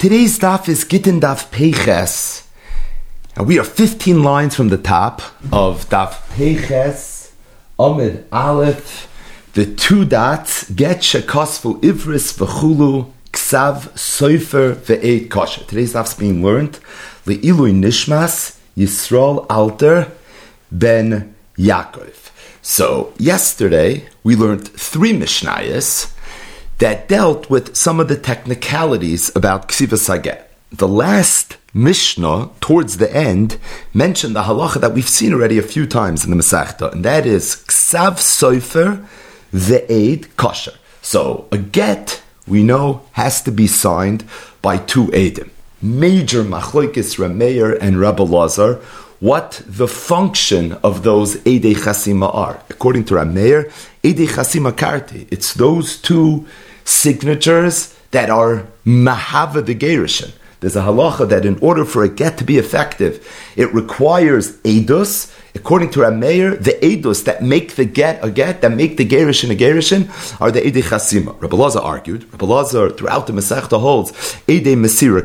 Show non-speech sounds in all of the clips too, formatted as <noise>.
Today's daf is Gittin Daf Peches. And we are 15 lines from the top of Daf Peches, Amid Aleph, the two dots, Get Shekosfu Ivris V'chulu, Ksav Soifer Ve'eit Kosher. Today's daf is being learned, Le'ilui Nishmas, Yisrael Alter, Ben Yaakov. So, yesterday we learned three Mishnayos, that dealt with some of the technicalities about Ksiva Saget. The last Mishnah, towards the end, mentioned the halacha that we've seen already a few times in the Masechta, and that is Ksav Soifer Ve'ed Kosher. So, a get, we know, has to be signed by two Edim. Major Machlokes Rameir and Rabbi Lazar, what the function of those Ede Chasima are. According to Rameir, Ede Chasima Karti, it's those two signatures that are mahava the gerushin. There's a halacha that in order for a get to be effective, it requires edus. According to Rameir, the edus that make the get a get, that make the gerushin a gerushin, are the ede chasima. Rabbi Lazar argued. Rabbi Lazar throughout the Masechta holds ede mesira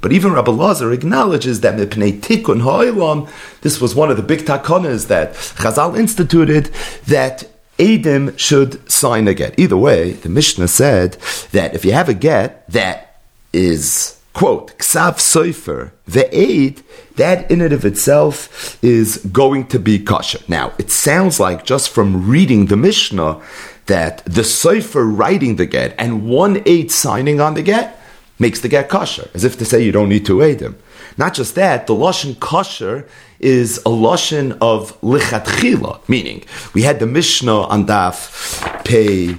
but even Rabbi Lazar acknowledges that mipnei tikkun ha'ilam, this was one of the big takanas that Chazal instituted that Adim should sign a get. Either way, the Mishnah said that if you have a get that is, quote, ksav soifer, the aid, that in and of itself is going to be kosher. Now, it sounds like just from reading the Mishnah that the soifer writing the get and one aid signing on the get makes the get kosher, as if to say you don't need to aid him. Not just that, the lashon kosher is a lashon of lichatchila, meaning we had the Mishnah on Daf Pei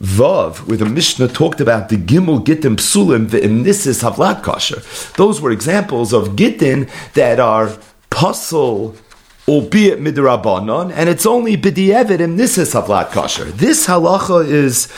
Vav, where the Mishnah talked about the Gimel Gittin Psulim Ve'imnisis Havlat Kosher. Those were examples of Gittin that are puzzle albeit midrabanon, and it's only b'di'evid imnisis havlat kosher. This halacha is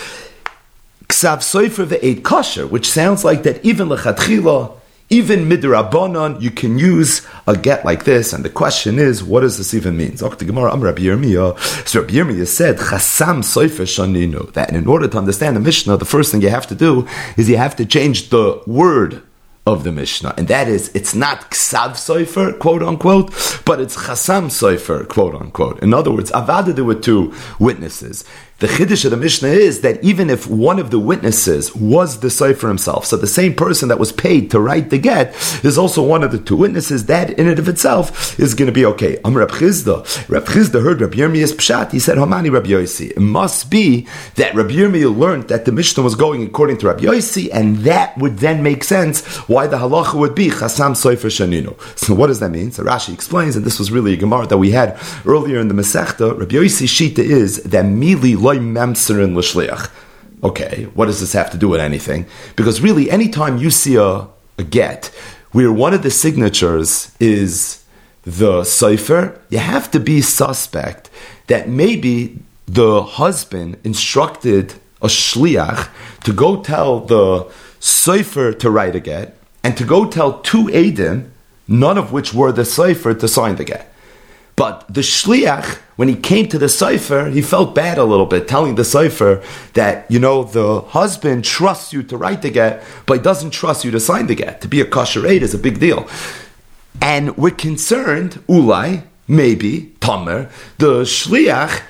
ksav soifer ve'ed kosher, which sounds like that even lechatchila even midrabanan, you can use a get like this, and the question is, what does this even mean? So Rabbi Yirmiyah said, Chasam shaninu, that in order to understand the Mishnah, the first thing you have to do is you have to change the word of the Mishnah, and that is it's not ksav soifer, quote unquote, but it's chasam soifer, quote unquote. In other words, avada there were two witnesses. The chiddush of the Mishnah is that even if one of the witnesses was the soifer himself, so the same person that was paid to write the get is also one of the two witnesses, that in and of itself is going to be okay. Am Reb Chizda, Reb Chizda heard Reb Yirmiyah's pshat. He said, "Hamani Reb Yosi." It must be that Reb Yirmiyah learned that the Mishnah was going according to Reb Yosi, and that would then make sense why the halacha would be chasam soifer shanino. So what does that mean? So Rashi explains, and this was really a gemara that we had earlier in the Masechta. Reb Yosi shita is that mili loy l'shliach. Okay, what does this have to do with anything? Because really, anytime you see a, a get where one of the signatures is the cipher, you have to be suspect that maybe the husband instructed a shliach to go tell the cipher to write a get and to go tell two Adim, none of which were the cipher, to sign the get. But the shliach, when he came to the cipher, he felt bad a little bit, telling the cipher that you know the husband trusts you to write the get, but he doesn't trust you to sign the get. To be a kosher aid is a big deal, and we're concerned, ulai, maybe tamer, the shliach,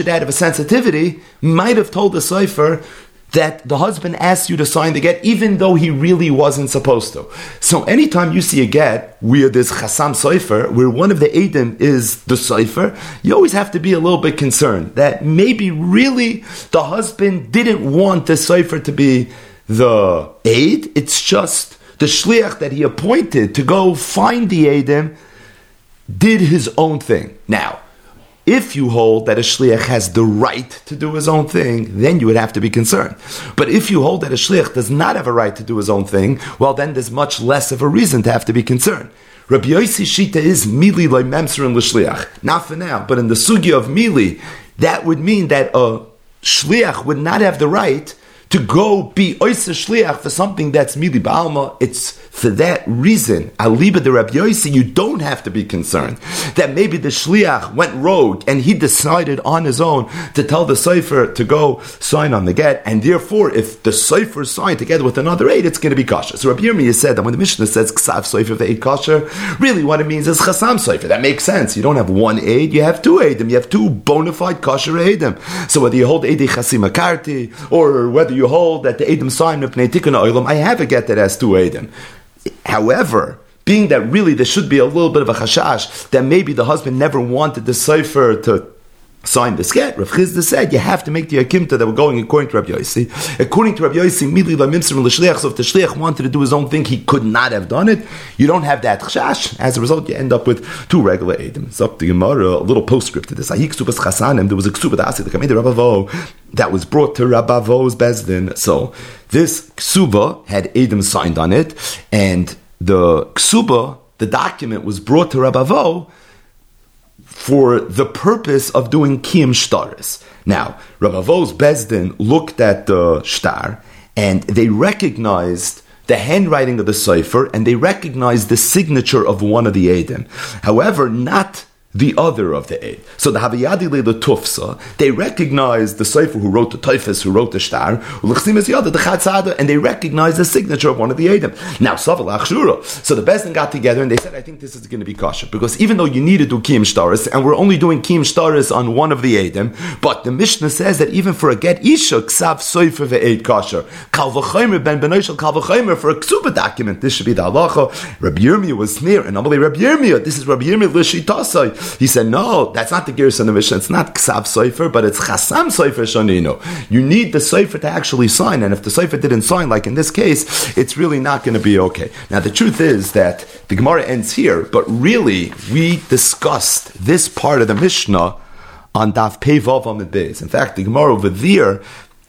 it out of a sensitivity, might have told the cipher that the husband asks you to sign the get, even though he really wasn't supposed to. So anytime you see a get where there's chasam soifer, where one of the edim is the soifer, you always have to be a little bit concerned that maybe really the husband didn't want the soifer to be the aid. It's just the shliach that he appointed to go find the edim did his own thing. Now, if you hold that a shliach has the right to do his own thing, then you would have to be concerned. But if you hold that a shliach does not have a right to do his own thing, well, then there's much less of a reason to have to be concerned. Rabbi Yossi Shita is mili loy memser and l'shliach. Not for now, but in the sugi of mili, that would mean that a shliach would not have the right to go be oisa shliach for something that's mili ba'alma, it's for that reason, aliba de Rabbi Yossi, you don't have to be concerned that maybe the shliach went rogue and he decided on his own to tell the cipher to go sign on the get, and therefore, if the cipher signed together with another aid, it's going to be kosher. So Rabbi Yirmiyah said that when the Mishnah says ksav cipher for aid kosher, really what it means is chasam cipher. That makes sense. You don't have one aid, you have two aidim. You have two bona fide kosher aidim. So whether you hold aid chasim akarti or whether you hold that the aidim sign of tikun oilam, I have a get that has two aidim. However, being that really there should be a little bit of a chashash that maybe the husband never wanted the cipher to sign the get. Rav Chizda said you have to make the akimta that we're going according to Rabbi Yossi. According to Rabbi Yossi, la mimsir l'shliach. So if the shliach wanted to do his own thing, he could not have done it. You don't have that chashash. As a result, you end up with two regular edim. It's up to Gemara. A little postscript to this. Ahik subas chasanim. There was a ksuba that Rabbi that was brought to Rabbi Vo's bezdin. So this ksuba had edim signed on it, and the ksuba, the document, was brought to Rabavo for the purpose of doing kiyum shtaris. Now, Rabavo's Bezdin looked at the shtar and they recognized the handwriting of the cipher and they recognized the signature of one of the Adim. However, not the other of the aid. So the Haviyadi the Tufsa, they recognize the Sefer who wrote the Typhus, who wrote the Shtar, is the other, the Chatzada, and they recognize the signature of one of the Adim. Now, Saval. So the Bezdin got together and they said, I think this is going to be kosher. Because even though you need to do Kim Shtaris, and we're only doing Kim Shtaris on one of the Adim, but the Mishnah says that even for a get Isha, Ksav Sefer ve'ed kosher. Kal v'chaymer ben benoishal kal v'chaymer for a Ksuba document. This should be the halacha. Rabbi Yirmiyah was near, and Amalei Rabbi Yirmiyah, this is Rabbi Yirmiyah L'shitasai. He said, no, that's not the Gears in the Mishnah. It's not Ksav Sefer, but it's Chasam Sefer Shanino. You need the Sefer to actually sign, and if the Sefer didn't sign, like in this case, it's really not going to be okay. Now, the truth is that the Gemara ends here, but really, we discussed this part of the Mishnah on Daf Pevav Amid Beis. In fact, the Gemara over there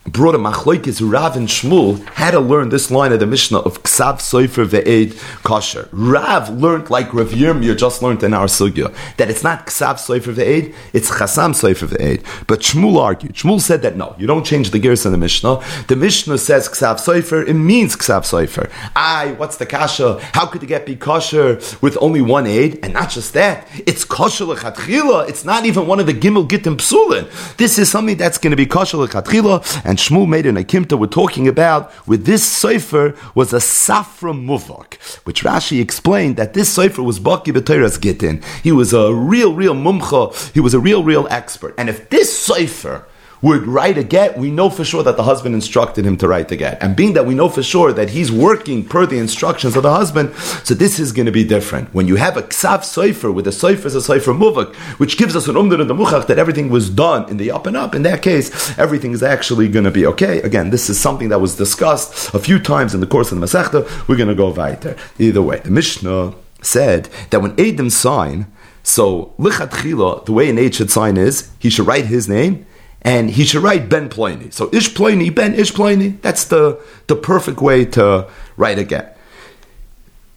brought a machlokes Rav and Shmuel had to learn this line of the Mishnah of Ksav Sofer Ve'ed Kosher. Rav learned like Rav Yirmiyah just learned in our sugya that it's not Ksav Sofer Ve'ed, it's Chasam Sofer Ve'ed. But Shmuel argued. Shmuel said that no, you don't change the gears in the Mishnah. The Mishnah says Ksav Soifer, it means Ksav Soifer. I, what's the kasha? How could the get be kosher with only one aid? And not just that, it's kosher lechatchila. It's not even one of the gimel gittim psulin. This is something that's going to be kosher lechatchila and Shmuel made an akimta we're talking about with this cipher was a safra muvak, which Rashi explained that this cipher was baki b'teiras gitin. He was a real, real mumcha. He was a real, real expert. And if this cipher would write a get, we know for sure that the husband instructed him to write the get. And being that we know for sure that he's working per the instructions of the husband, so this is going to be different. When you have a ksav soifer, with a soifer is a soifer muvak, which gives us an umdar in the muchach that everything was done in the up and up, in that case, everything is actually going to be okay. Again, this is something that was discussed a few times in the course of the Masechta. We're going to go weiter. Either way, the Mishnah said that when Adam sign, so lichat the way an aid should sign is he should write his name and he should write Ben Pliny. So Ish Pliny, Ben Ish Pliny, that's the, the perfect way to write a get.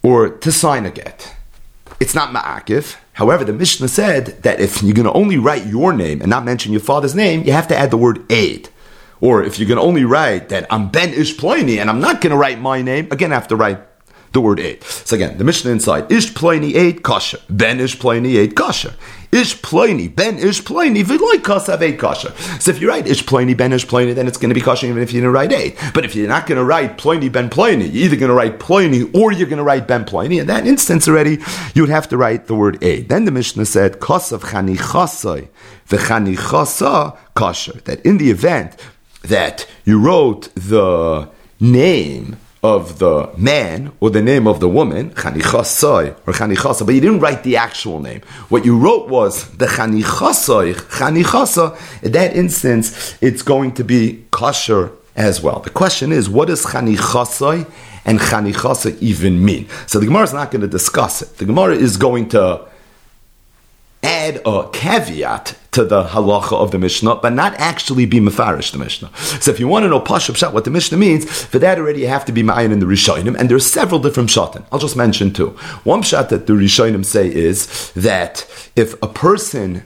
Or to sign a get. It's not Ma'akif. However, the Mishnah said that if you're going to only write your name and not mention your father's name, you have to add the word aid. Or if you're going to only write that I'm Ben Ish Pliny and I'm not going to write my name, again, I have to write the word aid. So again, the Mishnah inside, Ish Pliny aid kosher. Ben Ish Pliny aid kosher. Ish Pliny, Ben Ish Pliny, Viloy Kasav aid kosher. So if you write Ish Pliny, Ben Ish Pliny, then it's going to be kosher even if you didn't write aid. But if you're not going to write Pliny, Ben Pliny, you're either going to write Pliny or you're going to write Ben Pliny. In that instance already, you would have to write the word aid. Then the Mishnah said, Kasav Chanichasai, V'chanichasa kosher. That in the event that you wrote the name of the man or the name of the woman, Chanichasai or Chanichasa, but you didn't write the actual name. What you wrote was the Chanichasai, Chanichasa. In that instance, it's going to be kosher as well. The question is, what does Chanichasai and Chanichasa even mean? So the Gemara is not going to discuss it. The Gemara is going to add a caveat to the halacha of the Mishnah, but not actually be mafarish the Mishnah. So if you want to know Pashup what the Mishnah means, for that already you have to be ma'ayin in the Rishonim, and there are several different shatim. I'll just mention two. One shat that the Rishonim say is that if a person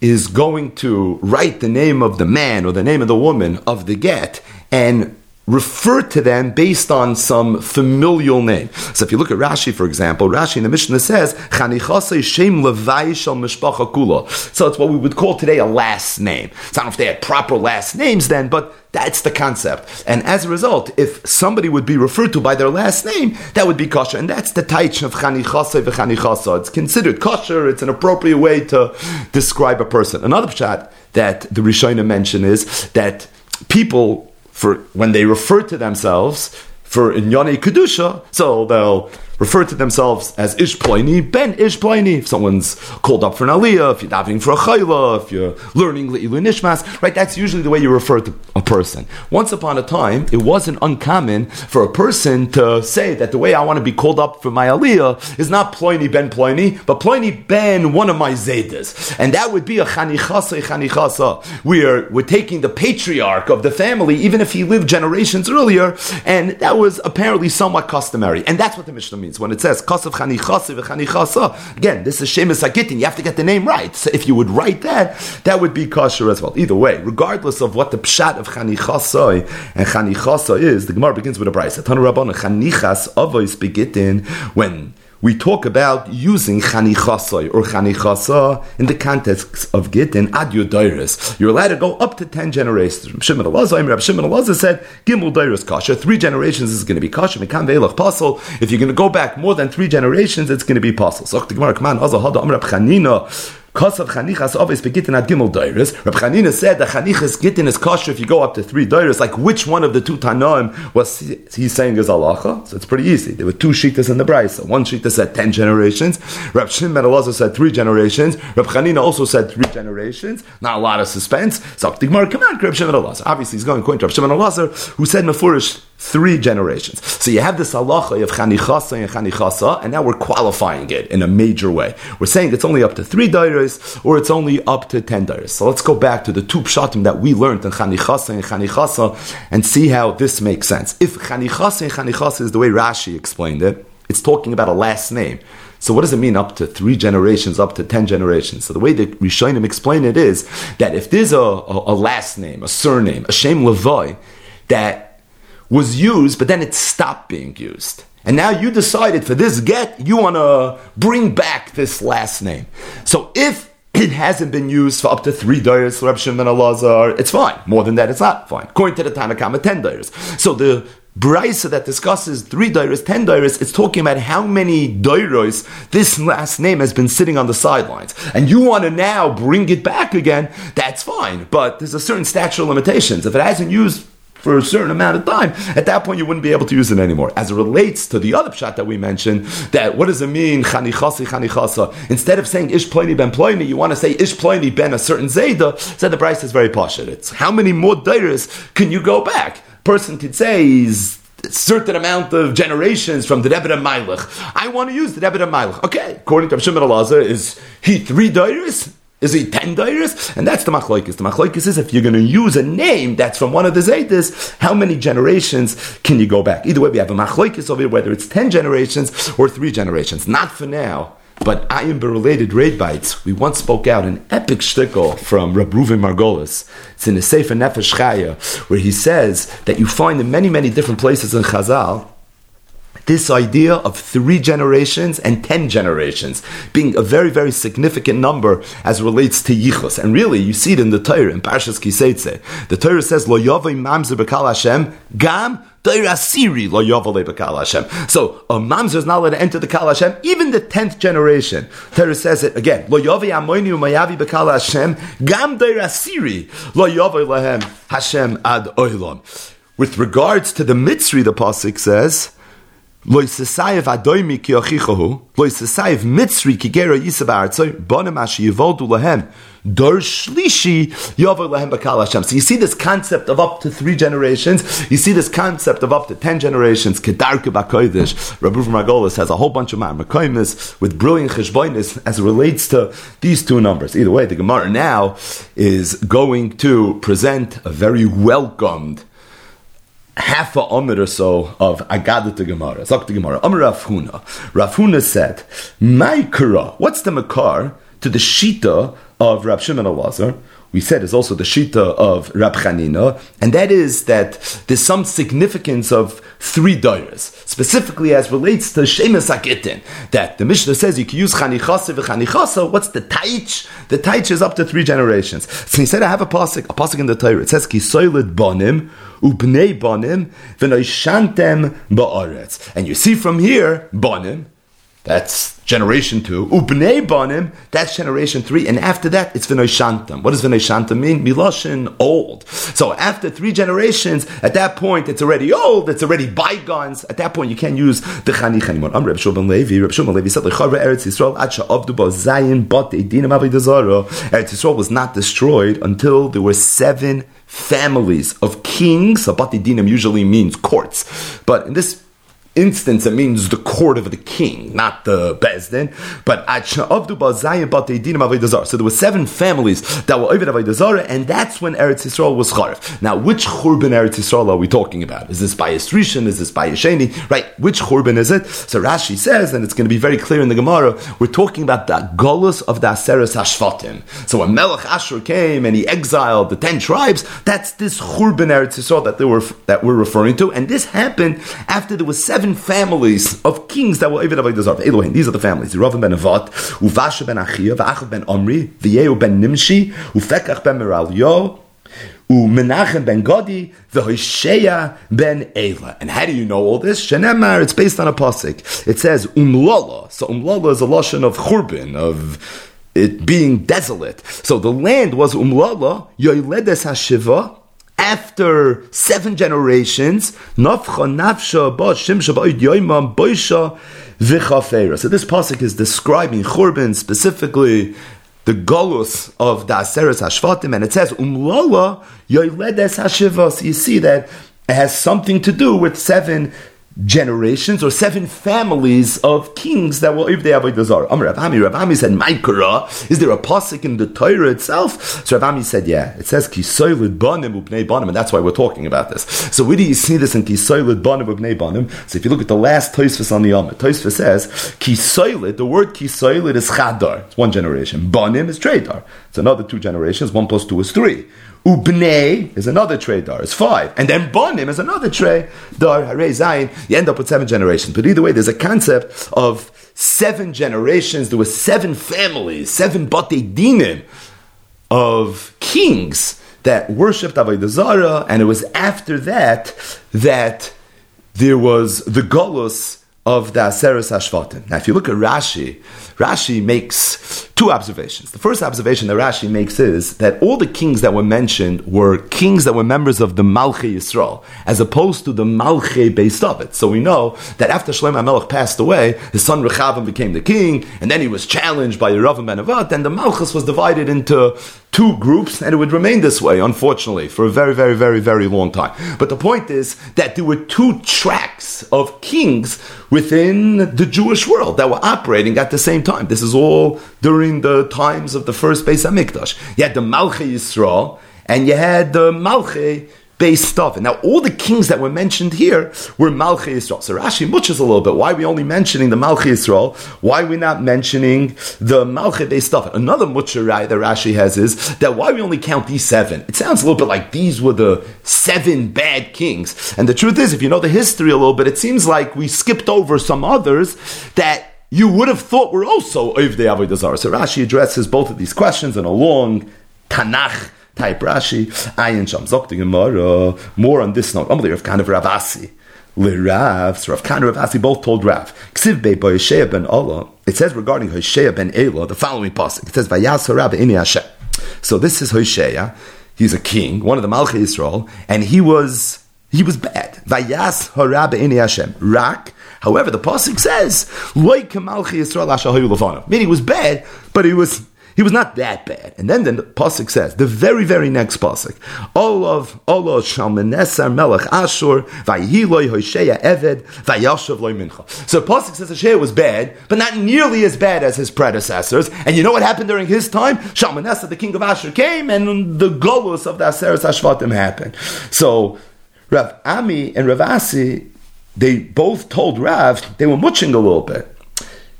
is going to write the name of the man or the name of the woman of the get, and refer to them based on some familial name. So if you look at Rashi, for example, Rashi in the Mishnah says, Shem Mishpacha Kula. So it's what we would call today a last name. So I don't know if they had proper last names then, but that's the concept. And as a result, if somebody would be referred to by their last name, that would be kosher. And that's the taich of chanichasa v'chanichasa. It's considered kosher. It's an appropriate way to describe a person. Another pshat that the Rishonim mention is that people for when they refer to themselves for Inyane Kedusha, so they'll refer to themselves as Ish Ben Ish If someone's called up for an Aliyah, if you're davening for a Chayla, if you're learning Le'ilu Nishmas, right, that's usually the way you refer to a person. Once upon a time, it wasn't uncommon for a person to say that the way I want to be called up for my Aliyah is not Ploini Ben Ploini, but Ploini Ben one of my Zaydas. And that would be a Chanichasa Chanichasa. We're, we're taking the patriarch of the family, even if he lived generations earlier, and that was apparently somewhat customary. And that's what the Mishnah means. When it says Kasav Chanichasi v'Chanichasa, again, this is Shemus Hagitin. You have to get the name right. So if you would write that, that would be kosher as well. Either way, regardless of what the pshat of Chanichasa and Chanichasa is, the Gemara begins with a brayse. Tanu Rabbana Chanichas Avois Begitin when we talk about using chanichasoi or chanichasa in the context of gittin ad yodoiris. You're allowed to go up to ten generations. Shimon Elazar, Rab Shimon Elazar said, Gimel doiris kasha. Three generations is going to be kasha. Mekan ve'elach pasol. If you're going to go back more than three generations, it's going to be pasol. So the Gemara, come on, Chanina. Kosav chanichas always begitin at gimel doiris. Rab Chanina said that chanichas gittin is kosher if you go up to three doiris. Like which one of the two tanoim was he saying is alacha? So it's pretty easy. There were two shitas in the brisa. One shita said ten generations. Rab Shimon also said three generations. Rab Chanina also said three generations. Not a lot of suspense. So Gemara, come on, Rab Shimon Obviously, he's going to Rab Shimon who said mefurish three generations. So you have this halacha of chanichasa and chanichasa, and now we're qualifying it in a major way. We're saying it's only up to three dairas, or it's only up to ten dairas. So let's go back to the two pshatim that we learned in chanichasa and chanichasa, and see how this makes sense. If chanichasa and chanichasa is the way Rashi explained it, it's talking about a last name. So what does it mean up to three generations, up to ten generations? So the way that Rishonim explain it is that if there's a, a, a last name, a surname, a Shem Levi, that was used, but then it stopped being used. And now you decided for this get, you want to bring back this last name. So if it hasn't been used for up to three for Reb Shimon Elazar, it's fine. More than that, it's not fine. According to the Tanakhama, ten dollars. So the Brisa that discusses three doiros, ten doiros, it's talking about how many doiros this last name has been sitting on the sidelines. And you want to now bring it back again, that's fine. But there's a certain statute of limitations. If it hasn't used for a certain amount of time, at that point you wouldn't be able to use it anymore. As it relates to the other pshat that we mentioned, that what does it mean, chanichasi chanichasa? Instead of saying ish ploini ben ploini, you want to say ish ploini ben a certain zayda, said the price is very posh. It's how many more dairas can you go back? Person could say he's certain amount of generations from the Rebbe Meilich. I want to use the Rebbe Meilich. Okay, according to Shimon Elazar, is he three dairas? Is he ten dairis? And that's the machlokes. The machlokes is if you're going to use a name that's from one of the zaytis, how many generations can you go back? Either way, we have a machlokes over here, whether it's ten generations or three generations. Not for now. But I am related raid bites. We once spoke out an epic shtickle from Reuven Margolis. It's in the Sefer Nefesh Chaya, where he says that you find in many, many different places in Chazal this idea of three generations and ten generations being a very, very significant number as relates to yichus. And really, you see it in the Torah, in Parshas Kiseitze. The Torah says, Lo yavai mamzer b'kal Hashem, gam. So a mamzer is not allowed to enter the Kal Hashem, even the tenth generation. Torah says it again. Lo yovi amoini umayavi Hashem, gam Asiri lo yovi lahem Hashem ad oilam. With regards to the Mitzri, the pasuk says Loisasayev adoimi ki achichahu, loisasayev mitzri ki gera yisab artzoy, bonim ashi yivoldu lahem, dor shlishi yover lahem bakal Hashem. So you see this concept of up to three generations, you see this concept of up to ten generations, kedarke bakoidish. Rabbi Margolis has a whole bunch of ma'amakoimis with brilliant cheshboinis as it relates to these two numbers. Either way, the Gemara now is going to present a very welcomed half a omer or so of Agadah to Gemara. Zok to Gemara. Omer Rafhuna. Rafhuna said, My what's the makar to the shita of Rav Shimon Elazar? We said is also the Shita of Rab Chanina, and that is that there's some significance of three dairas, specifically as relates to Shemus Akitin, that the Mishnah says you can use Chanichasa v'Chanichasa, what's the Taich? The Taich is up to three generations. So he said, I have a pasuk, a pasuk in the Torah, it says, Kisoilid Bonim, Ubnei Bonim, V'noishantem Ba'aretz. And you see from here, Bonim, that's generation two. Ubnei banim, that's generation three. And after that, it's v'noishantam. What does v'noishantam mean? Miloshin, old. So after three generations, at that point, it's already old, it's already bygones. At that point, you can't use the chanich anymore. I'm Reb Shulman Levi. Reb Shulman Levi said, L'chara Eretz Yisrael, Acha Avdu Bo Zayin Bot Eidinim Avidazara. Eretz Yisrael was not destroyed until there were seven families of kings. Abati Dinim usually means courts. But in this instance, it means the court of the king, not the Bezdin. But so there were seven families that were over Avodah and that's when Eretz Yisrael was Charif. Now, which Churban Eretz Yisrael are we talking about? Is this by? Is this by Sheni? Right? Which Churban is it? So Rashi says, and it's going to be very clear in the Gemara, we're talking about the Golus of the Aseres Hashvatim. So when Melech Ashur came and he exiled the ten tribes, that's this Churban Eretz Yisrael that they were that we're referring to, and this happened after there was seven seven families of kings that were Eved Avodah Zarah. Elohim, these are the families. Rav ben Avat, Uvasha ben Achia, V'achav ben Omri, V'yehu ben Nimshi, Ufekach ben Meralyo, Menachem ben Godi, Hosheya ben Ela. And how do you know all this? Shenemar, it's based on a pasuk. It says Umlala. So Umlala is a lotion of Churbin, of it being desolate. So the land was Umlala, Yoiledes Hashiva, after seven generations, So this pasuk is describing Churban specifically the golus of the Aseres Hashvatim, and it says Umlala Yoiledes Hashiva. So you see that it has something to do with seven generations or seven families of kings that were Ivdei Avodah Zarah. Amr Rav Ami, Rav Ami said, Maikara, is there a pasuk in the Torah itself? So Rav Ami said, yeah, it says Kisoylid Banim Ubnei Banim, and that's why we're talking about this. So where do you see this in Kisoylid Banim Ubnei Banim? So if you look at the last Tosfos on the Yom, Tosfos says, Kisoylid, the word Kisoylid is Chadar, it's one generation. Banim is Tradar. It's another two generations, one plus two is three. Ubnei is another tray dar, it's five. And then Bonim is another tray dar, Hare Zayin. You end up with seven generations. But either way, there's a concept of seven generations. There were seven families, seven Bate Dinim of kings that worshipped Avodah Zarah, and it was after that that there was the Golus of the Aseres Hashvatim. Now, if you look at Rashi, Rashi makes two observations. The first observation that Rashi makes is that all the kings that were mentioned were kings that were members of the Malchei Yisrael, as opposed to the Malchei based of it. So we know that after Shlomo HaMelech passed away, his son Rechavam became the king, and then he was challenged by Yeravim ben Avat, and the Malchus was divided into two groups, and it would remain this way, unfortunately, for a very, very, very, very long time. But the point is that there were two tracks of kings within the Jewish world that were operating at the same time. This is all during the times of the first Beis Hamikdash. You had the Malchei Yisrael, and you had the Malchei based stuff. And now all the kings that were mentioned here were Malchei Yisrael. So Rashi muches a little bit. Why are we only mentioning the Malchei Yisrael? Why are we not mentioning the Malchei based stuff? Another mucherai that Rashi has is that why we only count these seven? It sounds a little bit like these were the seven bad kings. And the truth is, if you know the history a little bit, it seems like we skipped over some others that you would have thought we were also Ovdei Avodah Zarah. So Rashi addresses both of these questions in a long Tanakh type Rashi. Ayin Sham Zok Gemara. More on this note. Amalei Rav of Ravasi. Rav, so Rav of Ravasi both told Rav. Ksiv Be by Hoshea ben Allah. It says regarding Hoshea ben Elah the following pasuk. It says Vayas Harab Ini Hashem. So this is Hoshea. He's a king, one of the Malchei Israel, and he was he was bad. Vayas Harab Hashem. Rak. However, the pasuk says, "Like Yisrael Meaning, he was bad, but he was he was not that bad. And then the pasuk says, the very, very next pasuk, Olav, Olav Shalmaneser Melech Ashur, Vayhiloi Hosheya Eved, Vayashav Loi Mincha. So pasuk says Hosheya was bad, but not nearly as bad as his predecessors. And you know what happened during his time? Shalmaneser, the king of Ashur, came, and the golus of the Aseres Ashvatim happened. So Rav Ami and Rav Asi, they both told Rav they were muching a little bit.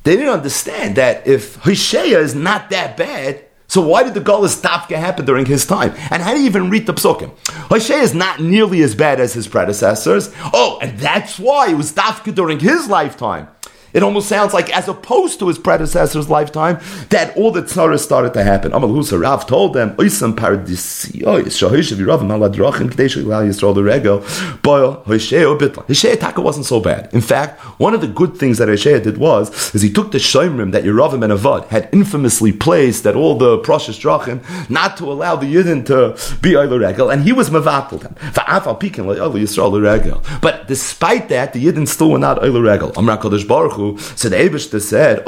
They didn't understand that if Hosea is not that bad, so why did the Golas Tafka happen during his time? And how do you even read the psukim? Hoshea is not nearly as bad as his predecessors. Oh, and that's why it was Tafka during his lifetime. It almost sounds like, as opposed to his predecessor's lifetime, that all the tzaras started to happen. Amal Husa Rav told them, "Oisam Hishei Taka wasn't so bad. In fact, one of the good things that Hishei did was, is he took the Shomrim that Yeravim and Avad had infamously placed at all the Prashas Drachim, not to allow the Yidden to be Oiler Regel, and he was Mavatel them. But despite that, the Yidden still were not Oiler Regel. Amra Kodesh Baruch Hu, so the Abishta said,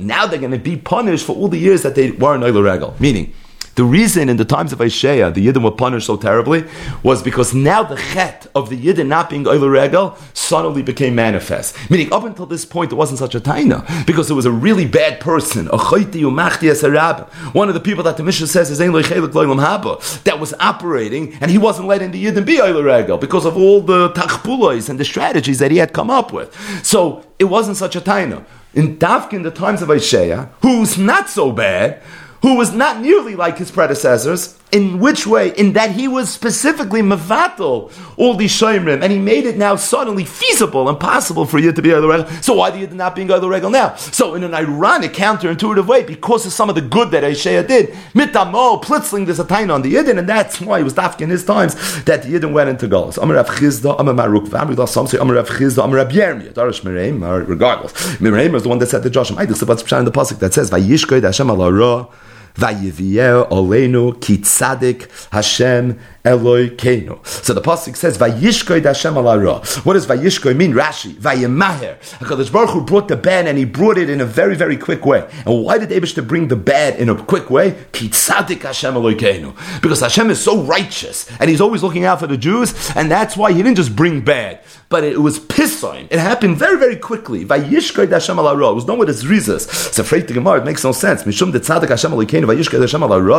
Now they're going to be punished for all the years that they weren't Regel. Meaning, the reason in the times of Hoshea the Yidden were punished so terribly was because now the chet of the Yidden not being Oil suddenly became manifest. Meaning, up until this point, it wasn't such a taina because it was a really bad person, a One of the people that the Mishnah says is that was operating and he wasn't letting the Yidden be Oil because of all the tachpulois and the strategies that he had come up with. So it wasn't such a taina. In Davkin, the times of Hoshea, who's not so bad, who was not nearly like his predecessors. In which way? In that he was specifically mevatel all these shayrim, and he made it now suddenly feasible and possible for you to be the regal. So why do you not being the regal now? So in an ironic, counterintuitive way, because of some of the good that Hoshea did, mitamo plitzling there's a time on the yidden, and that's why it was dafk in his times that the yidden went into Galus. Amar Rav Chizda, Amar Maruk, Some say Amar Rav Chizda, Amar Rav Yermia, Darish Meremar, uh, regardless. Meremar is the one that said to Joshua. I just about the pasuk that says Vayishkoid Hashem ala Vayivier Olenu Kitzadik Hashem Eloi Keinu. So the pasuk says Vayishkoi Hashem Alara. What does Vayishkoi mean? Rashi Vayimaher. Hakadosh Baruch Hu brought the bad and he brought it in a very very quick way. And why did Abish to bring the bad in a quick way? Kitzadik Hashem Eloi Keinu. Because Hashem is so righteous and he's always looking out for the Jews, and that's why he didn't just bring bad, but it was pissoin. It happened very very quickly. Vayishkoi Hashem Alara. It was no what is rizas. It's afraid to Gemara. It makes no sense. Mishum Tzadik Hashem Eloi Keinu Vayishkoi Hashem Alara.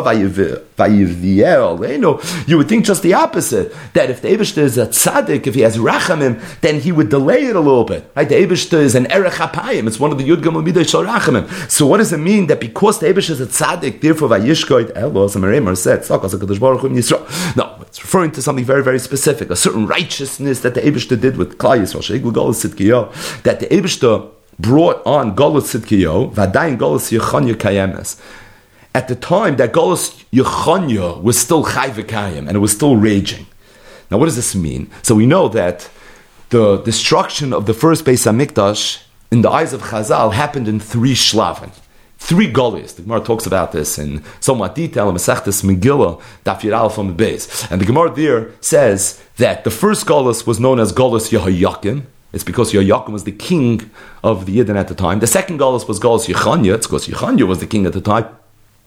You would think just the opposite. That if the Abishta is a tzaddik, if he has rachamim, then he would delay it a little bit. Right? The Abishta is an erech hapayim. It's one of the yud gamul midah shal rachamim. So what does it mean that because the Abishta is a tzaddik, therefore vayishkoid elos and said tzaka kadosh baruch. No, it's referring to something very very specific, a certain righteousness that the Abishta did with Klal Yisrael, sheigul golus that the Abishta brought on Golus Sidkiyo, Vadayin Golus Yechanya Kayemes at the time that Golos Yechanya was still Chayvikayim and it was still raging. Now, what does this mean? So we know that the destruction of the first Beis Hamikdash in the eyes of Chazal happened in three shlavim. Three gullies. The Gemara talks about this in somewhat detail in Masechtas Megillah, Daf Yid from the base. And the Gemara there says that the first gullus was known as Gullus Yehoyakim. It's because Yehoyakim was the king of the Yidden at the time. The second gullus was Gullus Yechanya. It's because Yechanya was the king at the time.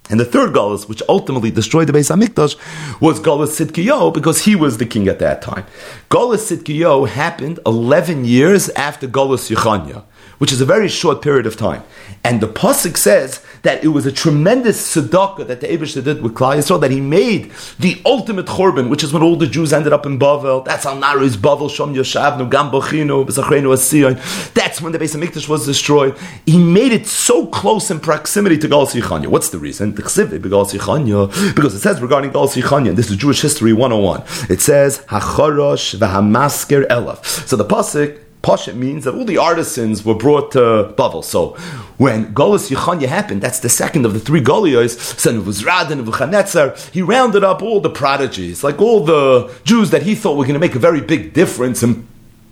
And the third Galus, which ultimately destroyed the Beis Hamikdash, was Galus Sidkiyo because he was the king at that time. Galus Sidkiyo happened 11 years after Galus Yechanya which is a very short period of time. And the Pasuk says that it was a tremendous tzedakah that the Abishah did with Klal Yisrael, that he made the ultimate korban, which is when all the Jews ended up in Bavel. That's how Naris Bavel Shom Yoshavnu Gam Bochinu B'Zachrenu Asiyon. That's when the Beis Hamikdash was destroyed. He made it so close in proximity to Gal Sichanya. What's the reason? Because it says regarding Gal Sichanya, this is Jewish History 101. It says Hacharosh V'Hamasker Elaf. So the Pasuk Pasha means that all the artisans were brought to Bavel. So when Golas Yechanya happened, that's the second of the three Golios, son of Uzrad and Vuchanetzar, he rounded up all the prodigies, like all the Jews that he thought were going to make a very big difference in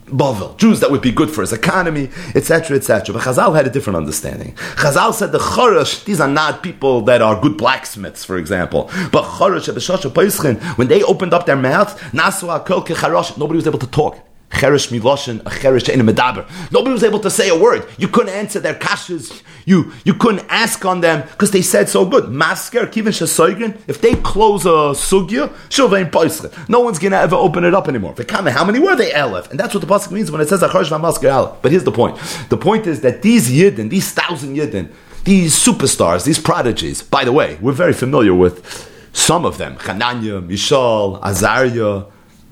Bavel, Jews that would be good for his economy, etc., etc. But Chazal had a different understanding. Chazal said the Chorash, these are not people that are good blacksmiths, for example. But Chorash, when they opened up their mouth, nobody was able to talk. Miloshin, a in a medaber. Nobody was able to say a word. You couldn't answer their kashas. You you couldn't ask on them because they said so good. Masker kivin shasoygin. If they close a sugya, shulvein poisre. No one's gonna ever open it up anymore. How many were they? Elef, and that's what the pasuk means when it says acharish v'masker elef. But here's the point. The point is that these yidden, these thousand yidden, these superstars, these prodigies. By the way, we're very familiar with some of them: Hananya, Mishal, Azariah.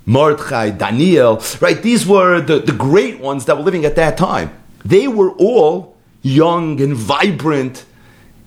Mordechai, Daniel, right? These were the, the great ones that were living at that time. They were all young and vibrant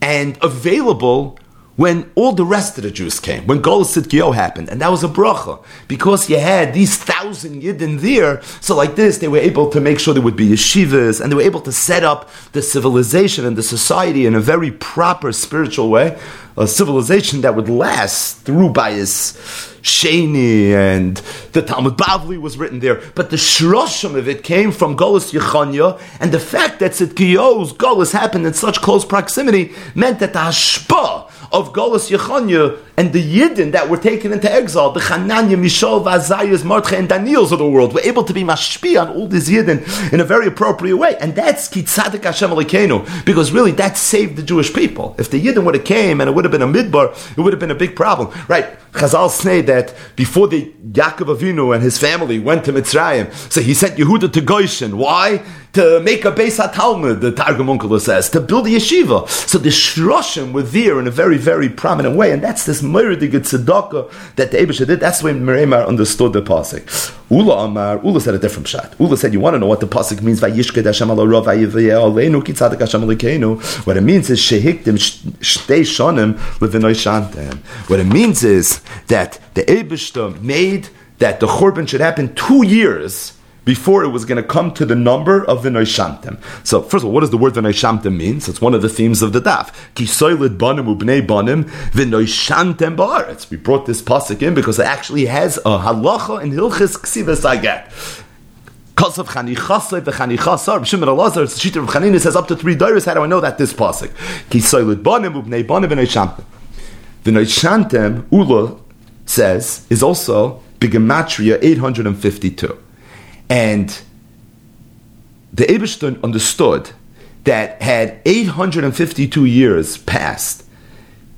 and available when all the rest of the Jews came, when Golus Sidkio happened, and that was a bracha, because you had these thousand Yidden there, so like this, they were able to make sure there would be yeshivas, and they were able to set up the civilization and the society in a very proper spiritual way, a civilization that would last through Bias Sheni, and the Talmud Bavli was written there, but the shroshim of it came from Golus Yechanya, and the fact that Sidkio's Golus happened in such close proximity meant that the hashpah of Golas Yechanya and the Yidden that were taken into exile, the Chananya, Mishal, Vazayas, Mordechai, and Daniels of the world, were able to be mashpi on all these Yidden in a very appropriate way. And that's Kitzadik Hashem Alikenu, because really that saved the Jewish people. If the Yidden would have came and it would have been a midbar, it would have been a big problem. Right? Chazal say that before the Yaakov Avinu and his family went to Mitzrayim, so he sent Yehuda to Goshen. Why? To make a Beis Talmud, the Targum Onkelos says, to build a yeshiva. So the Shroshim were there in a very, very prominent way, and that's this Meridig tzedakah that the Abisha did. That's when Meremar understood the pasuk. Ula Amar, Ula said a different shot. Ula said, you want to know what the pasuk means? What it means is shehikdim shtei shonim levinoi shantem. What it means is that the Abishta made that the Churban should happen two years before it was going to come to the number of the Noishamtim. So, first of all, what does the word Noishamtim mean? So, it's one of the themes of the daf. Ubnei. We brought this pasuk in because it actually has a halacha in Hilchis Ksivas Agat. Because of Chanichasai v'Chanichasar, Shimon Elazar, the of Chanina says up to three dollars. How do I know that this pasuk? Ubnei. The Noishamtem, Ula says, is also Bigamatria 852. And the Eibishter understood that had 852 years passed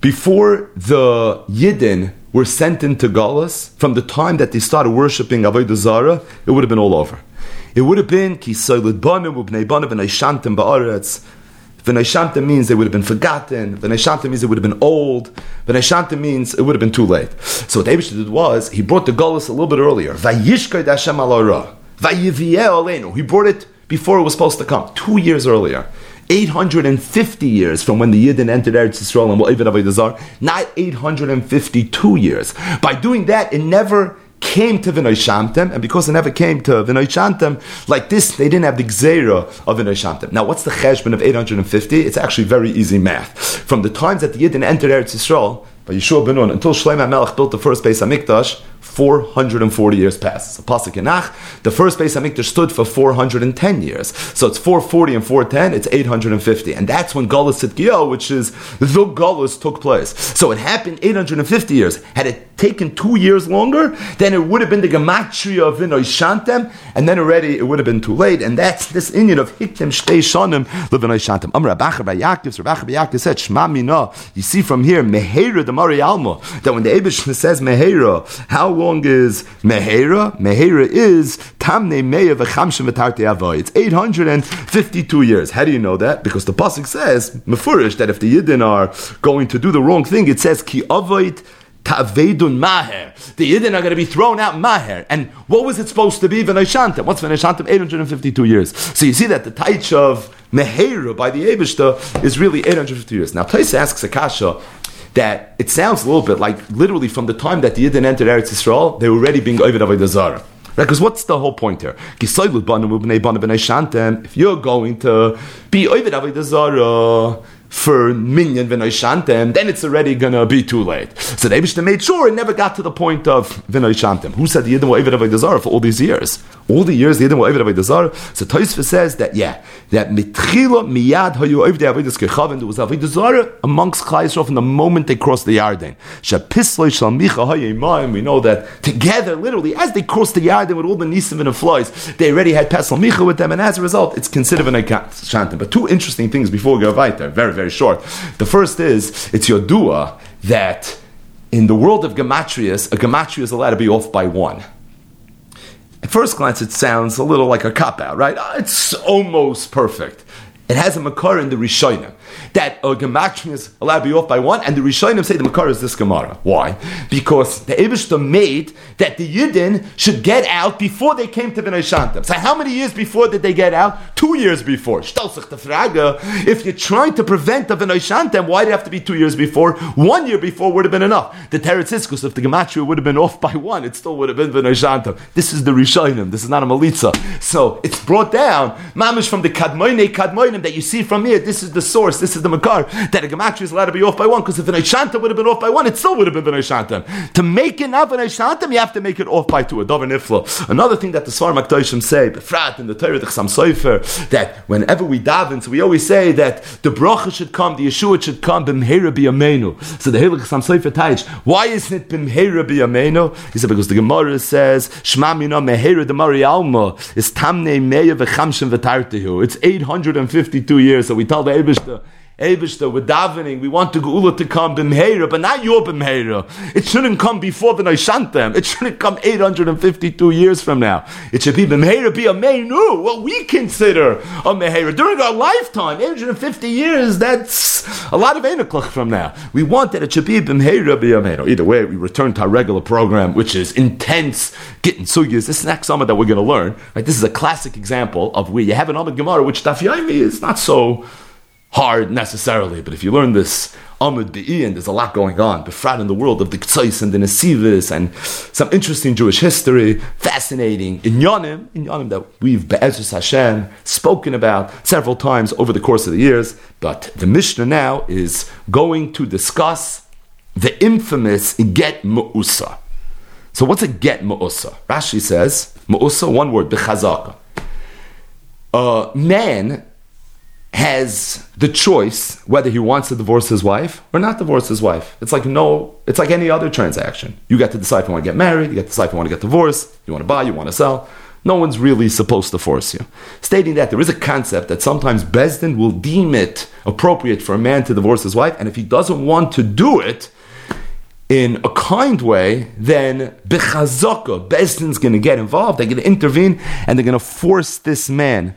before the Yidden were sent into Galus, from the time that they started worshipping Avodah Zarah, it would have been all over. It would have been Kisoilid Banim, Ubnei Banim, V'naishantem Ba'aretz. V'naishantem means they would have been forgotten. V'naishantem means it would have been old. V'naishantem means it would have been too late. So what Abishah did was, he brought the Galus a little bit earlier. Vayishkay Hashem al he brought it before it was supposed to come, two years earlier. 850 years from when the Yidden entered Eretz Yisrael and what Even Avodah not 852 years. By doing that, it never came to Vinoy Shamtem, and because it never came to Vinoy Shamtem, like this, they didn't have the Gzera of Vinoy Shamtem. Now, what's the cheshbon of 850? It's actually very easy math. From the times that the Yidden entered Eretz Yisrael, by Yeshua ben until Shlomo Melech built the first Beis Hamikdash, 440 years Yanach, the first Beis Hamikdash stood for 410 years. So it's 440 and 410, it's 850. And that's when Galus Sidkiel, which is the Galus, took place. So it happened 850 years. Had it taken two years longer, then it would have been the Gematria of Vinoy Shantem, and then already it would have been too late. And that's this Indian of Hiktim Shtei Shanim Levinoy Shantem. Amr Abacher by Yaakov, Rabbacher by Yaakov said, Shma Mina. You see from here, Meheira the Mari Alma, that when the Abish says Meheira, how long is Mehera? Mehera is Tamne Meya v'chamshem v'tarte avoy. It's 852 years. How do you know that? Because the Pasuk says, Mefurish, that if the Yidden are going to do the wrong thing, it says, Ki avoit Tavedun Maher. The Yidden are going to be thrown out Maher. And what was it supposed to be? V'naishantem. What's V'naishantem? 852 years. So you see that the Taich of Mehera by the Ebishta is really 850 years. Now Taisa asks Akasha, that it sounds a little bit like literally from the time that the Yidden entered Eretz Yisrael, they were already being Ovid Avodah Zarah. Right? Because what's the whole point here? If you're going to be Ovid Avodah Zarah, for minyan v'noishantem, then it's already gonna be too late. So the made sure it never got to the point of v'noishantem. Who said the Yidden were Eved Avodah for all these years? All the years the Yidden were Eved Avodah So Tosfos says that yeah, that mitchila miyad hayu Eved Avodah kechaven there was Avodah amongst Klai from the moment they crossed the Yarden. Shapisloi shal micha hayimayim. We know that together, literally, as they crossed the Yarden with all the nisim and the flies, they already had pesel micha with them, and as a result, it's considered an shantem. But two interesting things before we go weiter. Very very short. The first is it's your dua that in the world of gematrias, a gematria is allowed to be off by one. At first glance, it sounds a little like a cop out, right? It's almost perfect. It has a makar in the Rishonim. That a gematria is allowed to be off by one, and the Rishonim say the Makar is this Gemara. Why? Because the Ebishter made that the Yidden should get out before they came to Bnei Shantam. So how many years before did they get out? Two years before. If you're trying to prevent the Bnei why did it have to be two years before? One year before would have been enough. The Teretz Iskus, if the Gematria would have been off by one, it still would have been Bnei Shantam. This is the Rishonim. This is not a Malitza. So it's brought down, mamish from the Kadmoine Kadmoinim that you see from here. This is the source. This is the Makar that a Gematria is allowed to be off by one. Because if an Shantam would have been off by one, it still would have been Bnei Shantam. To make it not Bnei Shantam, you have to make it off by two. A Dover Nifla. Another thing that the Svar Maktoishim say, Befrat in the Torah, the Chasam Sofer, that whenever we daven, so we always say that the bracha should come, the Yeshua should come, b'mheira b'yameinu. So the Heilig Chasam Sofer Taich, why isn't it b'mheira? He said because the Gemara says, Shma mina meheira de Alma is tamne meya v'chamshem v'tartehu. It's 852 years, so we tell the Eibishter, Eibishter, we're davening, we want the Geula to come b'mheira, but not your b'mheira. It shouldn't come before the Naishantem. It shouldn't come 852 years from now. It should be b'mheira, be a meinu, what we consider a meheira. During our lifetime, 850 years, that's a lot of Einiklach from now. We want that it should be b'mheira, be a meinu. Either way, we return to our regular program, which is intense, getting sugyas. This next summer that we're going to learn, right, this is a classic example of where you have an Amid Gemara, which Daf is not so hard necessarily, but if you learn this Amud Be'i, and there's a lot going on, Befrat in the world of the Ktsais and the Nesivis, and some interesting Jewish history, fascinating Inyanim, Inyanim that we've, Be'ezus Hashem, spoken about several times over the course of the years, but the Mishnah now is going to discuss the infamous Get Mu'usa. So what's a Get Mu'usa? Rashi says, Mu'usa, one word, Bechazaka. A man has the choice whether he wants to divorce his wife or not divorce his wife. It's like no, it's like any other transaction. You get to decide if you want to get married, you get to decide if you want to get divorced, you want to buy, you want to sell. No one's really supposed to force you. Stating that there is a concept that sometimes Besdin will deem it appropriate for a man to divorce his wife, and if he doesn't want to do it in a kind way, then Bechazaka, Besdin's going to get involved, they're going to intervene, and they're going to force this man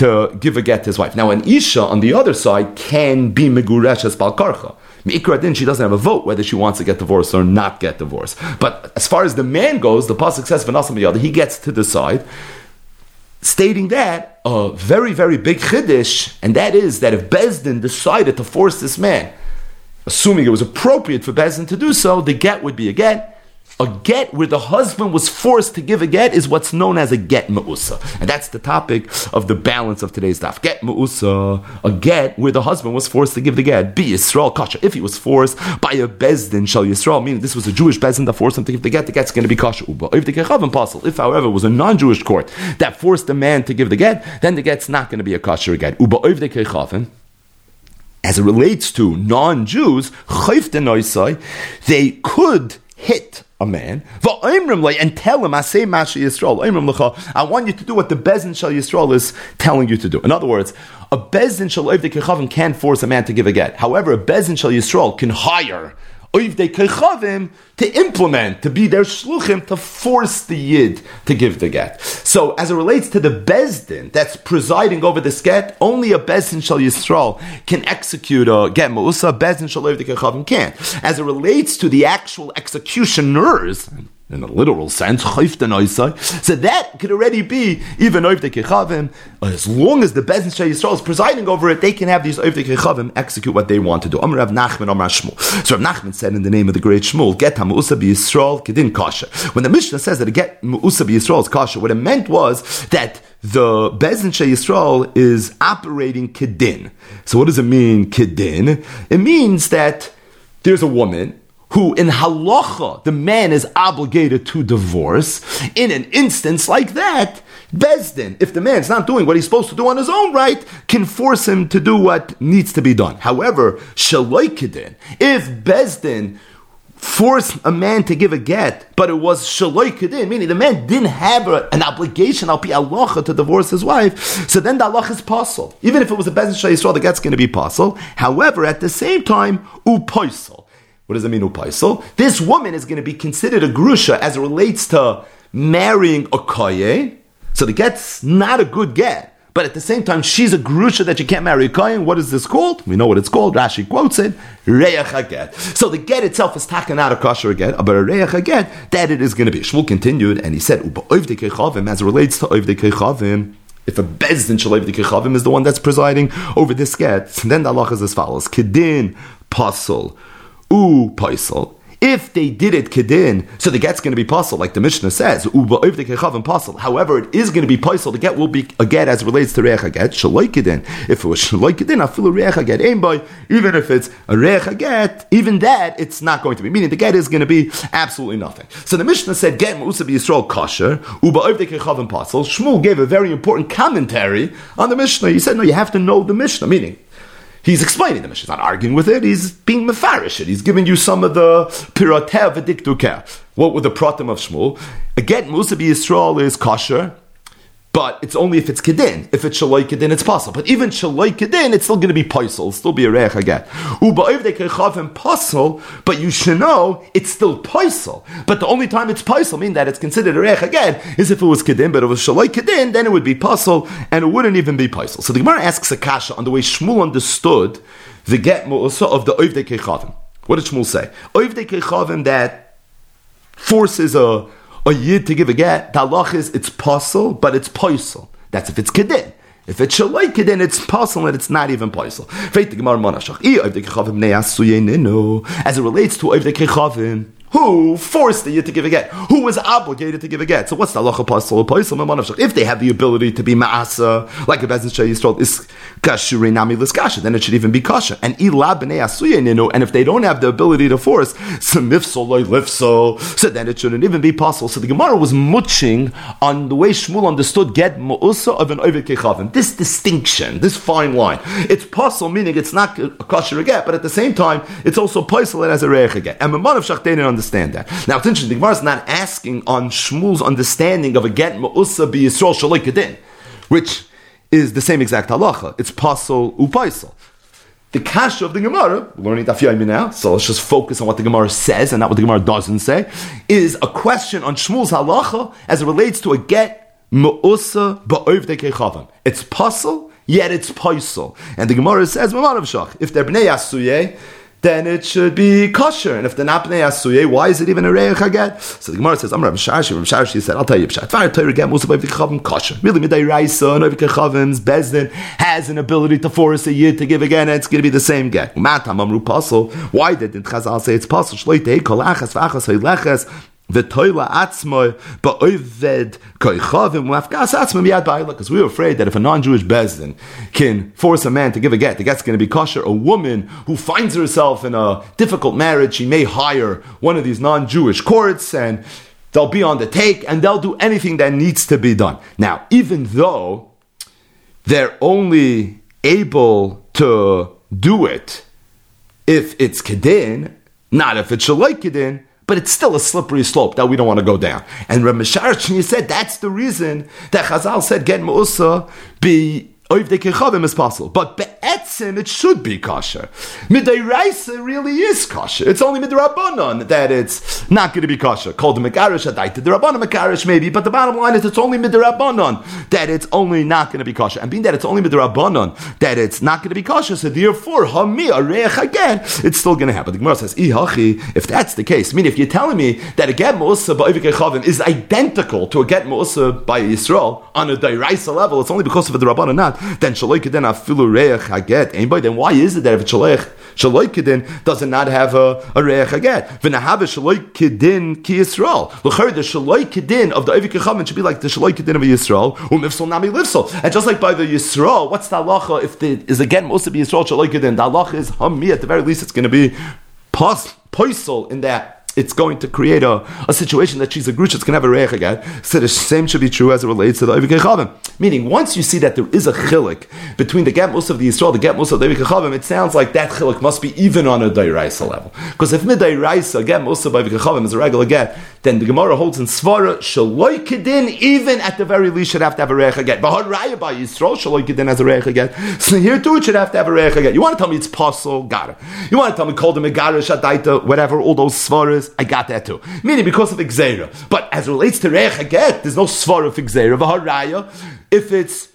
to give a get to his wife. Now, an Isha on the other side can be Meguresh as Balkarcha. Mikra she doesn't have a vote whether she wants to get divorced or not get divorced. But as far as the man goes, the Pasuk says, he gets to decide, stating that a very, very big chiddush, and that is that if Bezdin decided to force this man, assuming it was appropriate for Bezdin to do so, the get would be a get a get where the husband was forced to give a get is what's known as a get ma'usa. And that's the topic of the balance of today's daf. Get ma'usa, a get where the husband was forced to give the get. Be Yisrael kasha. If he was forced by a bezdin shall Yisrael, meaning this was a Jewish bezdin that forced him to give the get, the get's going to be kasha uba. If the pasul, if however it was a non-Jewish court that forced a man to give the get, then the get's not going to be a kasha get. Uba if the kechavim, as it relates to non-Jews, they could hit a man, and tell him, I say Masha Yisrael, I want you to do what the Bezin Shal Yisrael is telling you to do. In other words, a Bezin Shal Kechavim can't force a man to give a get. However, a Bezin Shal Yisrael can hire to implement, to be their shluchim, to force the yid to give the get. So, as it relates to the bezdin that's presiding over this get, only a bezdin shal yisrael can execute a get ma'usa. Bezdin shal kechavim can't. As it relates to the actual executioners in a literal sense, so that could already be even Oivde Kechavim. As long as the Bezin Shah Yisrael is presiding over it, they can have these Oivde Kechavim execute what they want to do. So Rav Nachman said in the name of the great Shmuel, Get HaMu'usa Yisrael Kedin Kasha. When the Mishnah says that a Get Mu'usa Yisrael is Kasha, what it meant was that the Bezin Shah Yisrael is operating Kedin. So what does it mean, Kedin? It means that there's a woman who in halacha the man is obligated to divorce, in an instance like that, Bezdin, if the man's not doing what he's supposed to do on his own right, can force him to do what needs to be done. However, Shaloikidin, if Bezdin forced a man to give a get, but it was Shaloikidin, meaning the man didn't have a, an obligation, I'll be Allah to divorce his wife, so then the Allah is possible. Even if it was a Bezdin Shah the get's going to be possible. However, at the same time, upoisel. What does it mean, upaisel? This woman is going to be considered a grusha as it relates to marrying a kaye. So the get's not a good get. but at the same time, she's a grusha that you can't marry a kohen. What is this called? We know what it's called. Rashi quotes it, reach haget. So the get itself is taken out of kosher again, but a reach haget, that it is going to be. Shmuel continued, and he said, as it relates to oivde kechavim, if a bezdin shalev the kechavim is the one that's presiding over this get, then the Allah is as follows: kedin, pasol, u paisel. If they did it kedin, so the get's going to be puzzle, like the Mishnah says. However, it is going to be puzzle. The get will be a get as relates to reach get kedin. If it was shaloi kedin, I feel a reach get aim by. Even if it's a reich get, even that it's not going to be. Meaning the get is going to be absolutely nothing. So the Mishnah said get musa be Yisrael kosher uba oivde kechavim puzzle. Shmuel gave a very important commentary on the Mishnah. He said no, you have to know the Mishnah. Meaning He's explaining the Mishnah. He's not arguing with it. He's being mefarish. He's giving you some of the piratev v'diktuker. What were the pratim of Shmuel? Again, Musa Yisrael is kosher. But it's only if it's kedin. If it's shaloi kedin, it's possible. But even shaloi kedin, it's still going to be paisel. It'll still be a reich again. But you should know it's still paisel. But the only time it's paisel, mean that it's considered a reich again, is if it was kedin. But if it was shaloi kedin, then it would be paisel, and it wouldn't even be paisel. So the Gemara asks a kasha on the way Shmuel understood the get mu'usa of the oivdekechavim. What did Shmuel say? Oivdekechavim that forces a a yid to give a get, the halach is it's possible, but it's poisel. That's if it's kedin. If it's shaloi kedin, it's possible and it's not even poisel. As it relates to oiv de who forced the yid to give a get? Who was obligated to give a get? So what's the halacha pasal pasal If they have the ability to be maasa, like a bezin shay yisrael is kashurin nami liskasha, then it should even be kasha. And ila b'nei asuyininu, and if they don't have the ability to force, samifso loy lifso, so then it shouldn't even be possible. So the Gemara was muching on the way Shmuel understood get mu'usa of an oivik kechavim. This distinction, this fine line. It's possible, meaning it's not a kasher get, but at the same time, it's also possible as a reich get. And understand that. Now it's interesting. The Gemara is not asking on Shmuel's understanding of a get ma'usa be Yisrael shalikadin, which is the same exact halacha. It's pasol upaisel. The kasha of the Gemara, learning Daf now, so let's just focus on what the Gemara says and not what the Gemara doesn't say, is a question on Shmuel's halacha as it relates to a get ma'usa ba'ov de It's pasol, yet it's paisel. And the Gemara says, if they're bnei asuyeh, then it should be kosher. And if the napne asuye, why is it even a reich haget? So the Gemara says, I'm Rav Shashi, Rav Shashi said, I'll tell you, Pshat, Fire Torah get Musa B'Vichavim kosher. Really, Midai Raisa, Novi Kechavim's Bezdin has an ability to force a yid to give again, and it's going to be the same get. Matam Amru Pasel, why did the Chazal say it's Pasel? Shloitei Kol Achas V'Achas Hoileches, V'toila atzmoy ba'oived koichavim u'afkas atzmoy miyad ba'ila. Because we were afraid that if a non-Jewish bezdin can force a man to give a get, the get's going to be kosher. A woman who finds herself in a difficult marriage, she may hire one of these non-Jewish courts and they'll be on the take and they'll do anything that needs to be done. Now, even though they're only able to do it if it's kedin, not if it's shalai kedin, but it's still a slippery slope that we don't want to go down. And Rav Misharach said that's the reason that Chazal said get Mu'usa be Oiv de Kechavim is possible. But Be'etzim, it should be kosher. Midairaisa really is kosher. It's only Midrabanon that it's not going to be kosher. Called the Mekarish Adaita. The Rabbanon Mekarish maybe, but the bottom line is it's only Midrabanon that it's only not going to be kosher. And being that it's only Midrabanon that it's not going to be kosher, so therefore, Hami Areach again, it's still going to happen. The Gemara says, Ihachi, if that's the case, I mean, if you're telling me that a get Oiv Kechavim is identical to a get Musa by Yisrael on a Dairaisa level, it's only because of the Rabbanon not then shaloik then afilu reich haget. Anybody? Then why is it that if it's shaloik shaloik kedin does it not have a, a reich haget? V'nahave shaloik kedin ki Yisrael. L'chari the shaloik kedin of the Evik Yechavim should be like the shaloik kedin of Yisrael. Umifsol nami livsol. And just like by the Yisrael, what's the halacha if the is again most of Yisrael shaloik kedin? The halacha is hami at the very least it's going to be pos in that it's going to create a, a situation that she's a grush, it's going to have a reich again. So the same should be true as it relates to the Oivik. Meaning, once you see that there is a chilik between the get of the Yisrael, the get of the Oivik it sounds like that chilik must be even on a Dairaisa level. Because if Midairaisa, get most of Oivik is a regular get, then the Gemara holds in Svara, Shaloi Kedin, even at the very least, should have to have a reich again. But Raya by Yisrael, Shaloi Kedin has a reich again. So here too, it should have to have a reich again. You want to tell me it's possible? Got it. You want to tell me called a Megarish, Adaita, whatever, all those Svaras? I got that too. Meaning because of gzera. But as it relates to Reich Haget, there's no Svar of gzera. If it's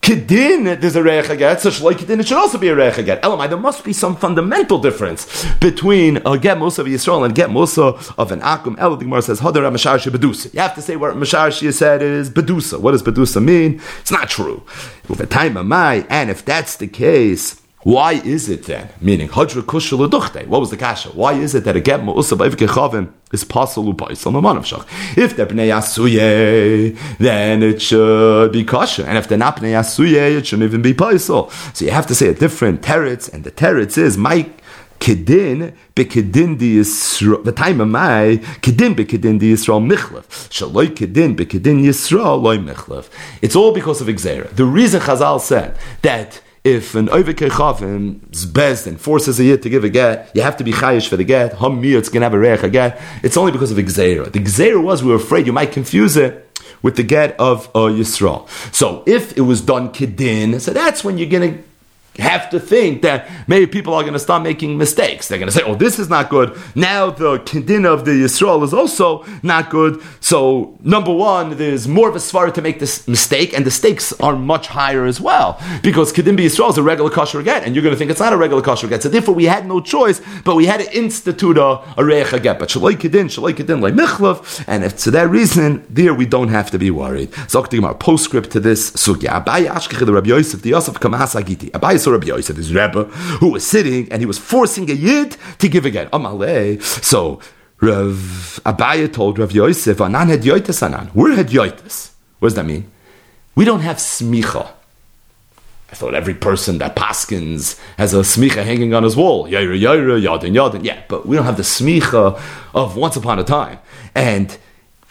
Kedin, there's a reich get, so shaloi kedin, it should also be a reich get. Elamai, there must be some fundamental difference between a get musa of Yisrael and get musa of an akum. El, the Gemara says, hadar masharshi bedusa. You have to say what masharshi said is bedusa. What does bedusa mean? It's not true. With the time of my, and if that's the case, why is it then? Meaning, What was the kasha? Why is it that a get Ba'ivke is Pasal Upaisal Mamanavshach? If they're Bnei Asuye, then it should be kasha. And if they're not Bnei Asuye, it shouldn't even be Paisal. So you have to say a different teretz, and the teretz is, Mike, kedin bekedin di. The time of my kedin bekedin di Yisrael. Shaloi kedin bekedin Yisrael loy michlef. It's all because of gzera. The reason Chazal said that if an is best and forces a yid to give a get, you have to be chayish for the get. Hamir, it's going to have a reich a get. It's only because of gzera. The gzera was we were afraid you might confuse it with the get of uh, Yisrael. So if it was done kedin, so that's when you're going to have to think that maybe people are going to start making mistakes. They're going to say, "Oh, this is not good." Now the kedin of the Yisrael is also not good. So number one, there's more of a svara to make this mistake, and the stakes are much higher as well because kedin be Yisrael is a regular kosher get, and you're going to think it's not a regular kosher get. So therefore, we had no choice, but we had to institute a, a reich get. But shaloi kedin, shaloi kedin like michlav, and if to that reason, there we don't have to be worried. So our postscript to this sugya. Abai ashkech the Rabbi Yosef the Yosef kamas agiti. Abai Rabbi Yosef, his Rebbe, who was sitting and he was forcing a Yid to give again. Oh, Amalei. So Rav Abaya told Rav Yosef, Anan had yoitis anan. We're had yoitis. What does that mean? We don't have smicha. I thought every person that paskins has a smicha hanging on his wall. Yaira, yaira, yadin, yadin. Yeah, but we don't have the smicha of once upon a time. And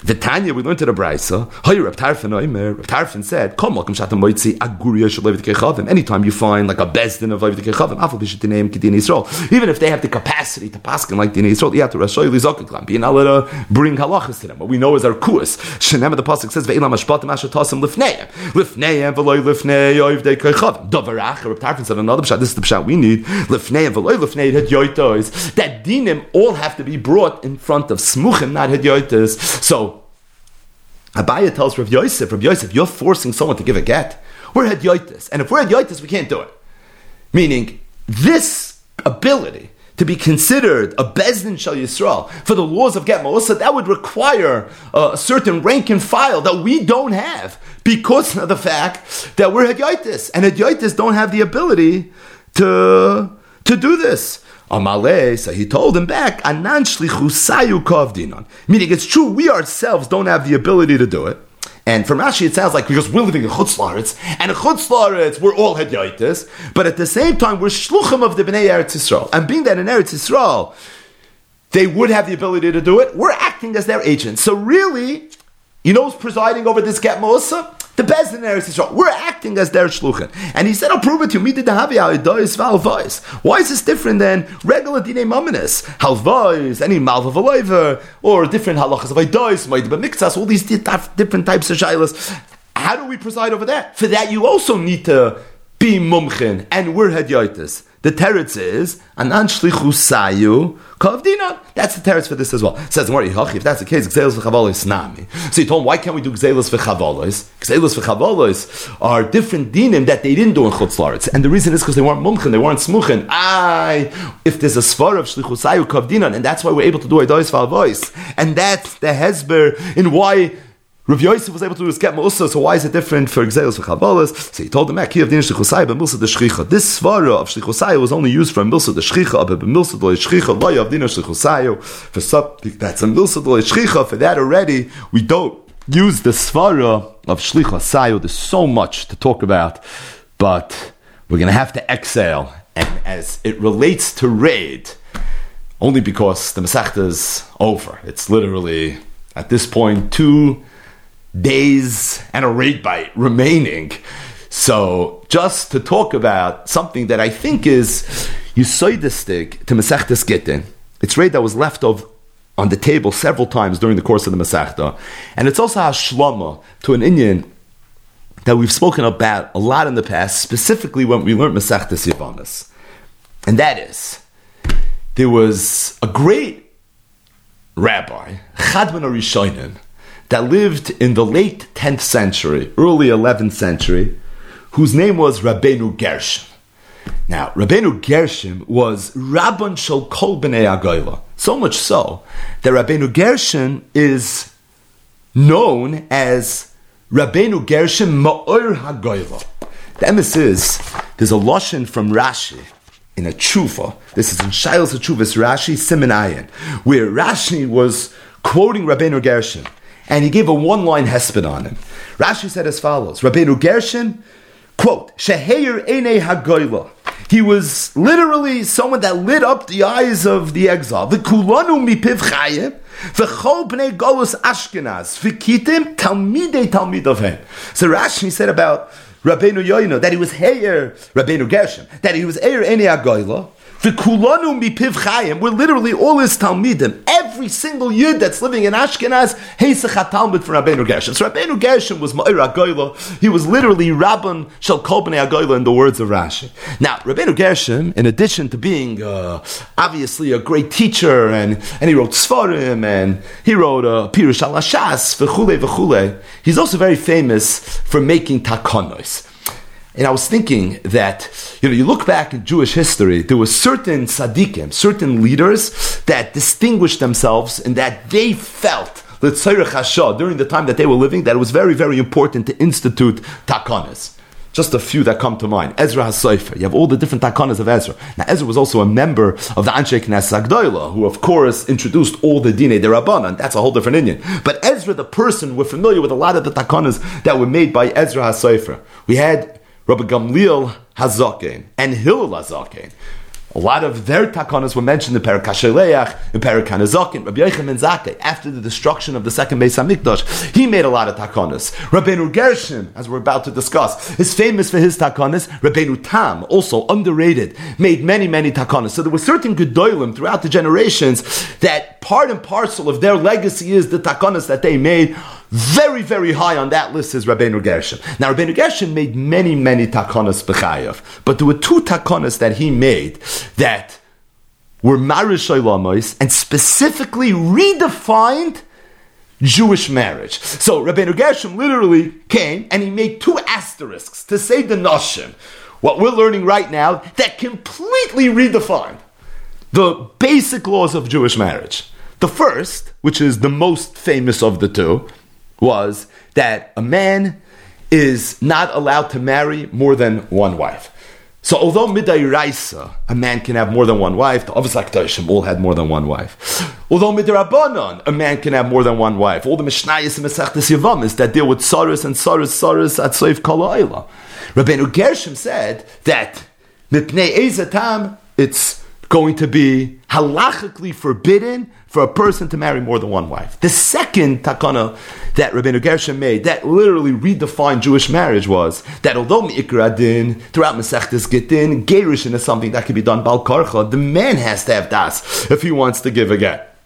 the Tanya, we learned to the Brisa. Hey, Reb Tarfon Oimer. Reb Tarfon said, "Come, welcome shatam moitzi aguria shel levit kechavim." Anytime you find like a bezdin of levit kechavim, afal b'shit name kedin Yisrael. Even if they have the capacity to paskin like din Yisrael, you have to rashoy lizokiklam. Being able to bring halachas to them. What we know is our kuas. Shenem the pasuk says, "Ve'ilam hashpatim asher tasim lifneim, lifneim v'loy lifnei oivdei kechavim." Davarach. Reb Tarfon said another pshat. This is the pshat we need. Lifneim v'loy lifnei hedyoitos. That dinim all have to be brought in front of smuchim, not hedyoitos. So Abaya tells Rav Yosef, Rav Yosef, you're forcing someone to give a get. We're Hedyoitis. And if we're Hedyoitis, we can't do it. Meaning, this ability to be considered a Bezdin Shal Yisrael for the laws of Get Ma'osa, that would require a certain rank and file that we don't have because of the fact that we're Hedyoitis. And Hedyoitis don't have the ability to, to do this. Amale, so he told him back, Anan shlichusayu kavdinon. Meaning it's true, we ourselves don't have the ability to do it. And from Rashi, it sounds like because we're living in Chutzlaritz, and in Chutzlaritz, we're all Hedyaitis, but at the same time, we're Shluchim of the Bnei Eretz Yisrael. And being that in Eretz Yisrael, they would have the ability to do it, we're acting as their agents. So really, you know who's presiding over this Get Mosa? The best in Eretz Yisrael. We're acting as their shluchin. And he said, I'll prove it to you. Why is this different than regular dine maminis? Halvais, any malva or different halachas of idois, but mixas, all these different types of shilas. How do we preside over that? For that, you also need to be mumchin, and we're hedyotis. The teretz is anan shlichu sayu kavdina. That's the teretz for this as well. It says if that's the case, gzelos v'chavolos nami. So he told him, why can't we do gzelos v'chavolos? Gzelos v'chavolos are different dinim that they didn't do in chutz and the reason is because they weren't mumchin, they weren't smuchin. I, if there's a svar of shlichu sayu kavdina, and that's why we're able to do idois v'avois, and that's the hesber in why Rav Yosef was able to do his get Musa, so why is it different for gzelos v'Chavolas? So he told him, "Ki of din shlichosai b'milsa de shchicha." This svara of shlichosai was only used for milsa de shchicha, but b'milsa de shchicha lo of din shlichosai. For something that's a milsa de shchicha, for that already we don't use the svara of shlichosai. There's so much to talk about, but we're going to have to exhale. And as it relates to raid, only because the Masechta is over. It's literally at this point two days and a rate bite remaining. So, just to talk about something that I think is Yusoidistic to Masechtas Gittin, it's rate that was left of on the table several times during the course of the Masechta, and it's also a shlama to an Indian that we've spoken about a lot in the past, specifically when we learned Masechtas Yavamis. And that is, there was a great rabbi, Chadman Arishonim, that lived in the late 10th century, early 11th century, whose name was Rabbeinu Gershom. Now, Rabbeinu Gershom was Rabban Shal Kol B'nei Agoyla. So much so that Rabbeinu Gershom is known as Rabbeinu Gershom Ma'or HaGoyla. The emes is, there's a lashon from Rashi in a tshuva. This is in Shilas Tshuva's Rashi Simenayan, where Rashi was quoting Rabbeinu Gershom, and he gave a one-line hesped on him. Rashi said as follows: Rabbeinu Gershom, quote, "Sheheir ene hagoyla." He was literally someone that lit up the eyes of the exile. The kulanu mipiv chayim, v'chol bnei golus Ashkenaz, v'kitim talmidei talmid of him. So Rashi said about Rabbeinu Yoino, that he was Heir, Rabbeinu Gershom, that he was Heir Eni Agoyla, V'kulanu mipiv chayim. We're literally all his talmidim. Every single yid that's living in Ashkenaz, heisach talmud for Rabbeinu Gershom. So Rabbeinu Gershom was Ma'ir Agoyla. He was literally Rabban Shal Kol B'nei Agoyla in the words of Rashi. Now, Rabbeinu Gershom, in addition to being uh, obviously a great teacher, and, and he wrote Sfarim, and he wrote uh, Pirush Al Hashas, v'chule v'chule, he's also very famous for making takonos. And I was thinking that, you know, you look back in Jewish history, there were certain tzaddikim, certain leaders that distinguished themselves and that they felt that during the time that they were living that it was very, very important to institute takanas. Just a few that come to mind. Ezra HaSofer. You have all the different takanas of Ezra. Now, Ezra was also a member of the Anshe Knesset Agdoila, who, of course, introduced all the Dine de Rabbanan. That's a whole different Indian. But Ezra, the person, we're familiar with a lot of the takanas that were made by Ezra HaSofer. We had Rabbi Gamliel Hazaken and Hillel Hazaken. A lot of their takanas were mentioned in Perak Hasheleach, in Perak Hanazakin, Rabbi Yochanan ben Zakkai. After the destruction of the second Beis Hamikdash, he made a lot of takanas. Rabbeinu Gershon, as we're about to discuss, is famous for his takanas. Rabbeinu Tam, also underrated, made many, many takanas. So there were certain gedolim throughout the generations that part and parcel of their legacy is the takanas that they made very, very high on that list is Rabbeinu Gershon. Now, Rabbeinu Gershon made many, many takonas b'chayav, but there were two takonas that he made that were marish and specifically redefined Jewish marriage. So Rabbeinu Gershon literally came and he made two asterisks to say the noshim. What we're learning right now that completely redefined the basic laws of Jewish marriage. The first, which is the most famous of the two, was that a man is not allowed to marry more than one wife. So although midday raisa, a man can have more than one wife, the Avos all had more than one wife. Although midrabanon, a man can have more than one wife. All the Mishnayos and Mesechtes Yavamis that deal with Saras and Saras, Saras at Soif Kala Rabbeinu Gershom said that mipnei ezatam, it's going to be halachically forbidden for a person to marry more than one wife. The second takana that Rabbeinu Gershom made that literally redefined Jewish marriage was that although Mi'ikra din, throughout Masechtes Gittin, Gerishin is something that can be done Bal Karcha, the man has to have das if he wants to give a get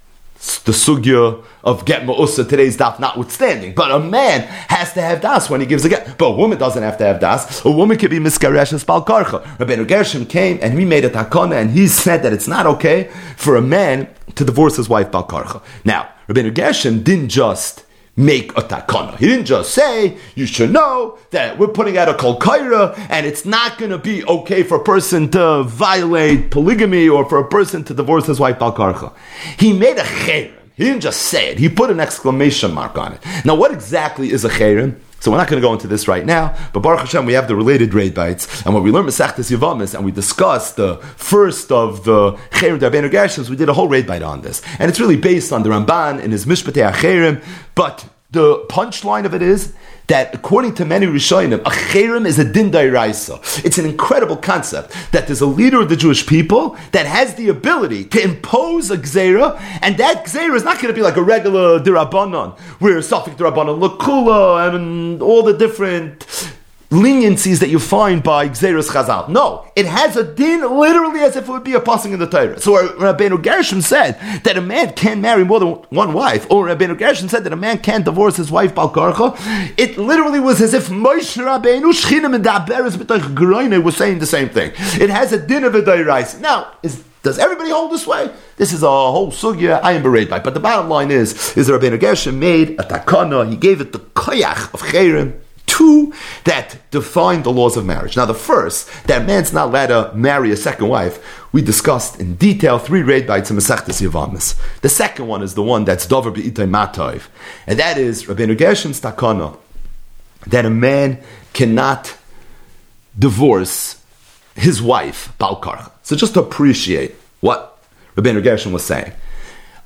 the sugya of get ma'usa today's daf notwithstanding. But a man has to have das when he gives a get. But a woman doesn't have to have das. A woman can be miskaresh and spal karcha. Rabbeinu Gershom came and he made a takona and he said that it's not okay for a man to divorce his wife bal karcha. Now, Rabbeinu Gershom didn't just make a takana. He didn't just say, you should know that we're putting out a kol kaira and it's not going to be okay for a person to violate polygamy or for a person to divorce his wife balkarcha. He made a chayrim. He didn't just say it. He put an exclamation mark on it. Now, what exactly is a chayrim? So we're not going to go into this right now, but Baruch Hashem, we have the related raid bites, and when we learn Masechtas Yavamis, and we discussed the first of the Cherim Darbeinu Gershims, we did a whole raid bite on this, and it's really based on the Ramban in his Mishpat HaCherem, but the punchline of it is that according to many Rishonim, a cherem is a din dairaisa. It's an incredible concept that there's a leader of the Jewish people that has the ability to impose a gzera, and that gzera is not going to be like a regular dirabanan, where Safik dirabanan, lakula, and all the different leniencies that you find by Xeris Chazal. No, it has a din literally as if it would be a passing in the Torah. So Rabbeinu Gershom said that a man can marry more than one wife, or Rabbeinu Gershom said that a man can't divorce his wife Balkarcha. It literally was as if Moshe Rabbeinu Shchinim and Daberes B'toich was saying the same thing. It has a din of a Dairais. Now, is does everybody hold this way? This is a whole sugya I am berated by. But the bottom line is, is Rabbeinu Gershom made a takana, he gave it the koyach of Cherem, two that define the laws of marriage. Now, the first, that a man's not allowed to marry a second wife, we discussed in detail three raid bites in Masechtas Yavamas. The second one is the one that's Dover Be'itay Matov, and that is Rabbeinu Gershom's takana, that a man cannot divorce his wife, Balkarcha. So just to appreciate what Rabbeinu Gershom was saying.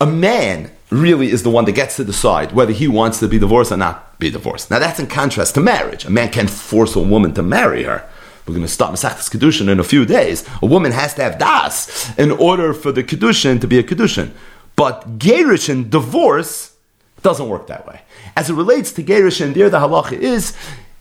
A man really is the one that gets to decide whether he wants to be divorced or not be divorced. Now that's in contrast to marriage. A man can't force a woman to marry her. We're going to start Masechtas Kedushin in a few days. A woman has to have das in order for the Kedushin to be a Kedushin. But Gerishin, divorce, doesn't work that way. As it relates to Gerishin, there the halacha is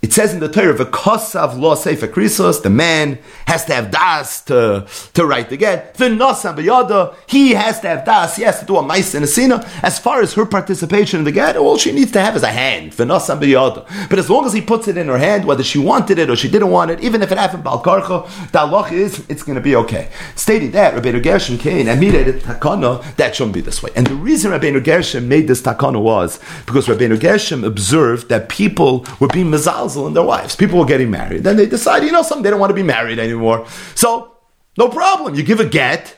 it says in the Torah, "V'kosav lo sefer krisos." The man has to have das to, to write the get. V'nosam b'yada. He has to have das. He has to do a mice and a sina. As far as her participation in the get, all she needs to have is a hand. V'nosam b'yada. But as long as he puts it in her hand, whether she wanted it or she didn't want it, even if it happened balkarcha, the halach is it's going to be okay. Stating that, Rabbeinu Gershom came and made it takana that shouldn't be this way. And the reason Rabbeinu Gershom made this takana was because Rabbeinu Gershom observed that people were being and their wives. People were getting married. Then they decide, you know, something they don't want to be married anymore. So, no problem. You give a get.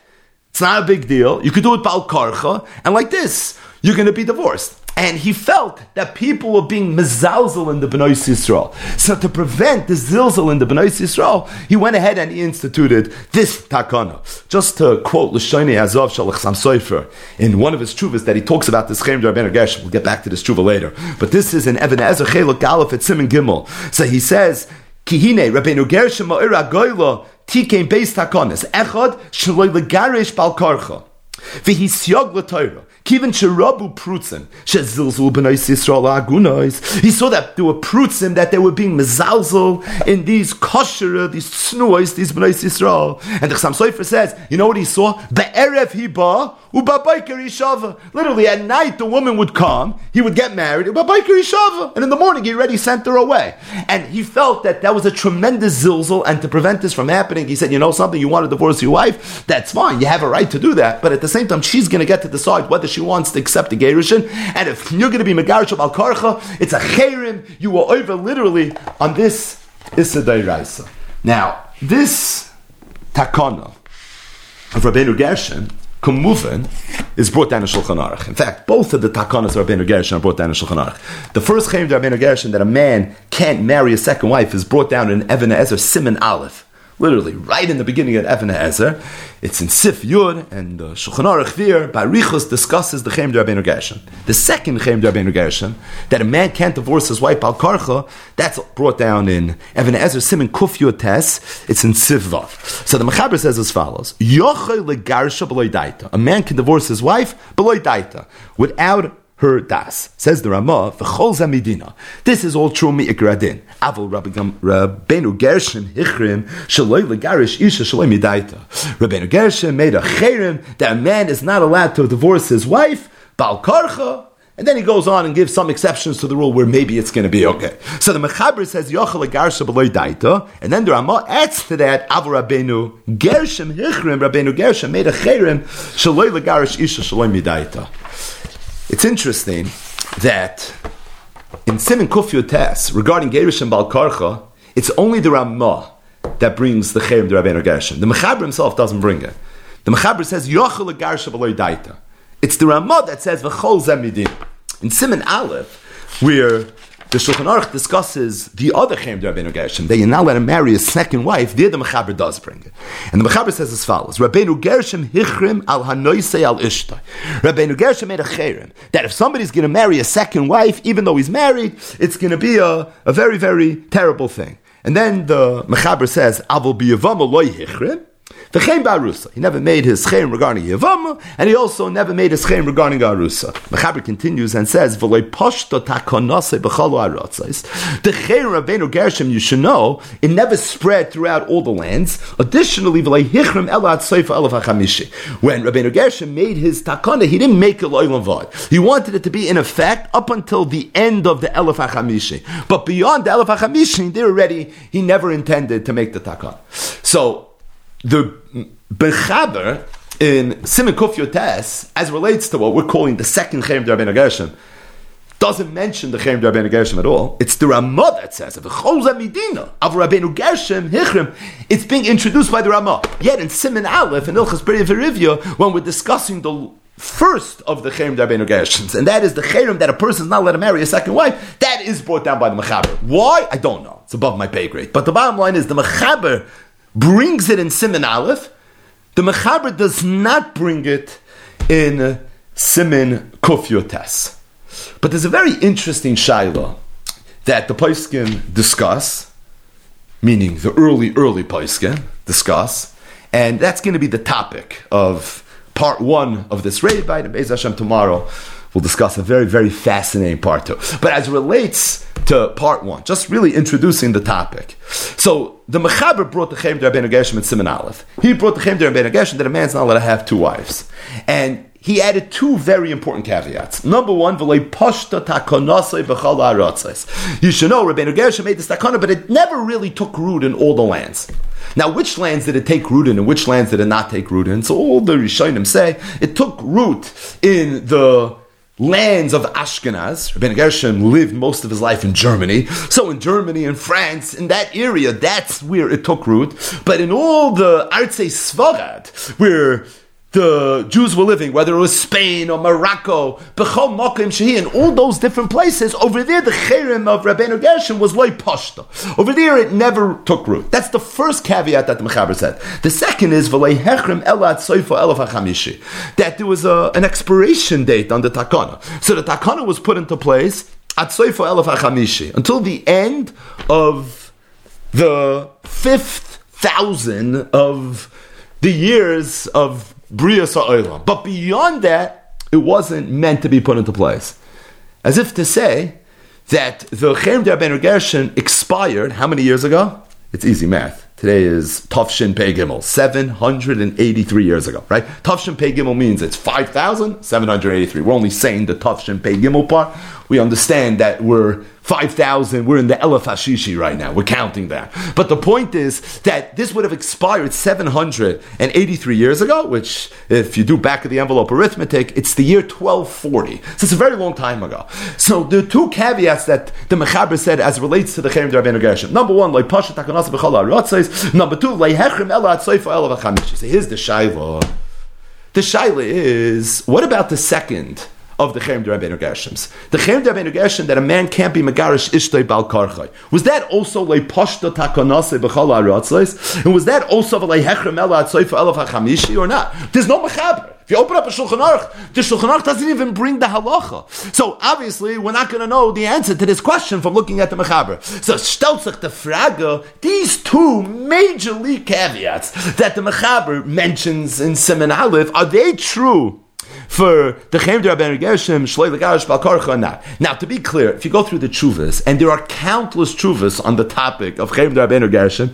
It's not a big deal. You could do it bal karcha, and like this, you're going to be divorced. And he felt that people were being mezalzel in the Bnei Yisrael. So to prevent the zilzel in the Bnei Yisrael, he went ahead and he instituted this takana. Just to quote Lashoni Azov Shalach Sam Sofer in one of his chuvas that he talks about this Chem Rabbeinu Gershom. We'll get back to this chuva later. But this is in Evan Ezer Chelok Aleph at Simon Gimel. So he says, Kihine Rabbeinu Gershom Ma'ira Goyla Tikein Beis Takonis Echad Shaloi Legarish Balkarcha V'hisyog L'Torah He saw that there were prutzim that they were being mezalzel in these kosher, these snuois, these b'nois Yisrael. And the Chassam Sofer says, you know what he saw? Be'erev u'babayker yishava. Literally at night the woman would come, he would get married, and in the morning he already sent her away. And he felt that that was a tremendous zilzul, and to prevent this from happening, he said, you know something, you want to divorce your wife, that's fine, you have a right to do that, but at the same time, she's going to get to decide whether she wants to accept the Gerushin. And if you're going to be Megarish Al Karcha, it's a Cherim. You are over literally on this Issa. Now, this Takana of Rabbeinu Gershon, Kumuvan, is brought down in Shulchan Aruch. In fact, both of the takanas of Rabbeinu Gershon are brought down in Shulchan Aruch. The first claim of Rabbeinu Gershon that a man can't marry a second wife is brought down in Evan Ezer Simon Aleph literally right in the beginning of Evan Ezer. It's in Sif Yud, and the Shulchan Aruch there, Barichus discusses the Chem Rabbeinu Gershon. The second Chem Rabbeinu Gershon, that a man can't divorce his wife Al Karcha, that's brought down in Evan Ezer, Simon Kuf Yud Tes, it's in Sif Vav. So the Mechaber says as follows, Yochai legarsha b'loy daita. A man can divorce his wife b'loy daita, without her das. Says the Ramah, v'chol zamidina. This is all true mi'ikradin. Avol Rabbeinu Gershon hichrim shaloi legarish isha shaloi midaita. Rabbeinu Gershon made a cherim that a man is not allowed to divorce his wife, bal karcha, and then he goes on and gives some exceptions to the rule where maybe it's going to be okay. So the Mechaber says Yochel Garsha B'loy Daita, and then the Ramah adds to that Avu Rabbeinu Gershom Hichrim Rabbeinu Gershom made a cherim shaloi legarish isha shaloi midaita. It's interesting that in Simon Kufyu Tes, regarding Gerish and Balkarcha, it's only the Ramah that brings the Cherem to Rabbeinu Gershon. The Mechaber himself doesn't bring it. The Mechaber says, Yochel Garsha Daita. It's the Ramah that says, V'chol Zemidin. In Simon Aleph, where the Shulchan Aruch discusses the other Chem Rabbeinu Gershom. They now let him marry a second wife. There the Mechaber does bring it. And the Mechaber says as follows, Rabbeinu Gershom hichrim al hanoisei al ishtai. Rabbeinu Gershom made a cherem that if somebody's going to marry a second wife, even though he's married, it's going to be a, a very, very terrible thing. And then the Mechaber says, Avol biyavam loy hichrim, V'chein ba'arusa. He never made his chen regarding Yavama, and he also never made his chen regarding Arusa. Mechaber continues and says, V'loi poshto takonase b'chalo arotzais. The chen Rabbeinu Gershom, you should know, it never spread throughout all the lands. Additionally, v'loi hichrim elat soifa elef hachamishi. When Rabbeinu Gershom made his takana, he didn't make a loyal vod. He wanted it to be in effect up until the end of the elef hachamishi. But beyond the elef hachamishi, there already, he never intended to make the takana. So, the Mechaber in Simon Kuf Yotes, as relates to what we're calling the second Chem Rabbeinu Gershon, doesn't mention the Cherem Rabbeinu Gershom at all. It's the Ramah that says, "V'choza midina of Rabbeinu Gershom hichrim." It's being introduced by the Ramah. Yet in Simon Aleph in Ilchas Beri Verivya, when we're discussing the first of the Cherem Rabbeinu Gershoms, and that is the Cherem that a person is not allowed to marry a second wife, that is brought down by the Mechaber. Why? I don't know. It's above my pay grade. But the bottom line is the Mechaber brings it in Simon Aleph. The Mechaber does not bring it in uh, Simon Kufyotes. But there's a very interesting shaila that the Paiskin discuss, meaning the early, early Paiskin discuss, and that's going to be the topic of part one of this raid by the Beis Hashem tomorrow. We'll discuss a very, very fascinating part two. But as relates to part one, just really introducing the topic. So the Mechaber brought the Chem Rabbeinu Gershom and Simon Aleph. He brought the Chem Rabbeinu Gershom that a man's not allowed to have two wives. And he added two very important caveats. Number one, You should know Rabbeinu Gershom made this takana, but it never really took root in all the lands. Now, which lands did it take root in, and which lands did it not take root in? So all the Rishonim say it took root in the lands of Ashkenaz. Rabbeinu Gershom lived most of his life in Germany. So in Germany and France, in that area, that's where it took root. But in all the Artsei Svarad, where the Jews were living, whether it was Spain or Morocco, Bechol Mokim Shehi, in all those different places, over there the Cherem of Rabbeinu Gershom was loy pashta. Over there it never took root. That's the first caveat that the Mechaber said. The second is V'lei Hechrem Elat Soifo Elaf HaChamishi, that there was a, an expiration date on the Takana. So the Takana was put into place at Soifo Elaf HaChamishi, until the end of the fifth thousand of the years of Bria Sa'olam. But beyond that, it wasn't meant to be put into place. As if to say that the Cherem de Gershon expired how many years ago? It's easy math. Today is Tafshin Pei Gimel, 783 years ago, right? Tafshin Pei Gimel means it's 5,783. We're only saying the Tafshin Pei Gimel part. We understand that we're 5,000, we're in the Elef Hashishi right now. We're counting that. But the point is that this would have expired 783 years ago, which, if you do back of the envelope arithmetic, it's the year 1240. So it's a very long time ago. So the two caveats that the Mechaber said as relates to the Cherem Rabbeinu Gershom. Number one, like Pasha Takanasa B'chal Number two, like Hechem Ela Atzoifa Ela V'chamish. So here's the Shaila. The Shaila is, what about the second? of the Cherem Rabbeinu Gershoms. The Cherem Rabbeinu Gershom that a man can't be Megarish Ishtoi Bal Karchai. Was that also Le Pashta Takonase B'chal HaRatzais? And was that also Le Hechrem Ela Atzoifa Elav HaChamishi or not? There's no Mechaber. If you open up a Shulchan Aruch, the Shulchan Aruch doesn't even bring the halacha. So obviously, we're not going to know the answer to this question from looking at the Mechaber. So Stelzach the Fraga, these two major caveats that the Mechaber mentions in Simon Aleph, are they true? For the Chaim Rabbeinu Gershom, Shloi Legarish Balkarcha not. Now, to be clear, if you go through the chuvas, and there are countless chuvas on the topic of Chaim Rabbeinu Gershom,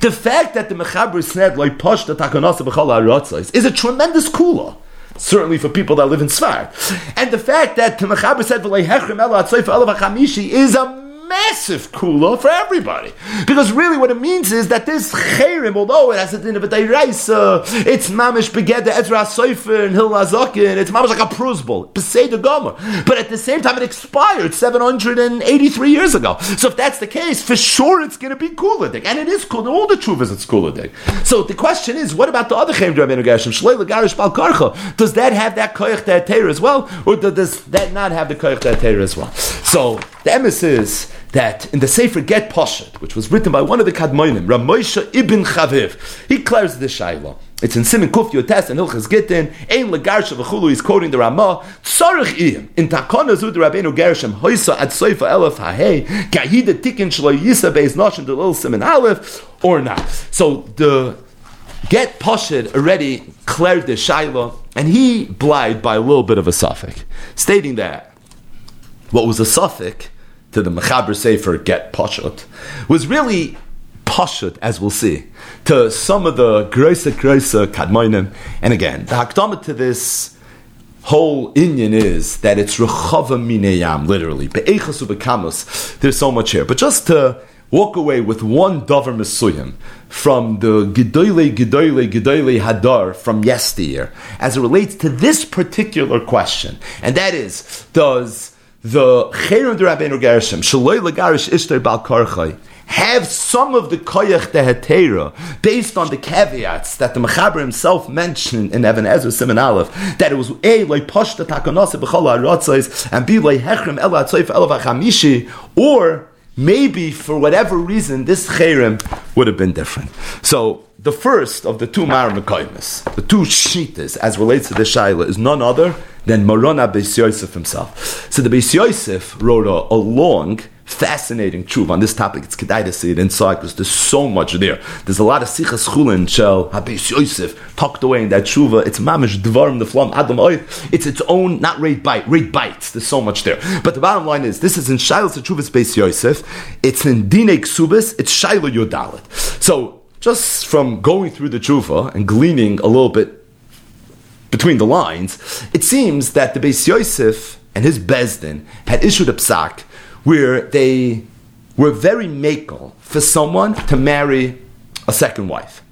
the fact that the Mechaber said, like Posh the Takanasa B'chal is a tremendous kula certainly for people that live in Svar. And the fact that the Mechaber said, is a massive kula for everybody. Because really what it means is that this cherim, although it has a din of a dayraisa, it's mamish beged Ezra Soifer and Hillel Hazaken, it's mamish like a prusbol, the Gomer. But at the same time it expired 783 years ago. So if that's the case, for sure it's going to be kuladik. And it is cool. All the truvas it's kuladik. So the question is, what about the other cherim Rabbeinu Gershom? Shlei Garish Bal Karcha. Does that have that koyach that as well? Or does that not have the koyach that as well? So the emes is that in the Sefer Get Poshet, which was written by one of the Kadmoinim, Ramosha ibn Chaviv, he declares the Shaila. It's in Simon Kuf Yotes and Hilchas Gittin. Ein legarsha v'chulu. He's quoting the Ramah. Tzarich iyim in takona zu the Rabbeinu Gershom hoisa ad soifa elef hahei kahida tikin shlo yisa beis noshim little Simon Aleph or not. So the Get Poshet already cleared the Shaila, and he blied by a little bit of a suffix, stating that what was a suffix to the Mechaber Sefer Get Pashut was really Pashut, as we'll see, to some of the Groisa Groisa Kadmoinim. And again, the Hakdama to this whole Inyan is that it's Rechava Mineyam, literally. There's so much here. But just to walk away with one Dover Mesuyim from the Gedoyle, Gedoyle, Gedoyle Hadar from yesteryear, as it relates to this particular question. And that is, does the Cherim de Rabbeinu Gershom, Shaloi Lagarish Ishtar Bal Karchai, have some of the koyach de hetera based on the caveats that the Mechaber himself mentioned in Evan Ezra Simon Aleph that it was a like pashta takanase b'chol ha'ratzos and b like hechrem el ha'tzoyf el ha'chamishi or maybe for whatever reason this cherem would have been different. So the first of the two Maramekaimis, the two Shitas, as relates to the Shaila, is none other than Marona Beis Yosef himself. So the Beis Yosef wrote a, a long, fascinating truth on this topic. It's kedai to see it inside because there's so much there. There's a lot of sichas chulin shel Beis Yosef tucked away in that tshuva. It's mamish dvarim the flam adam oy. It's its own, not rate bite, rate bites. There's so much there. But the bottom line is, this is in Shilas Tshuvas Beis Yosef. It's in Dine Ksubis. It's Shiloh Yodalit. So just from going through the tshuva and gleaning a little bit between the lines, it seems that the Beis Yosef and his Bezdin had issued a psak where they were very makel for someone to marry a second wife.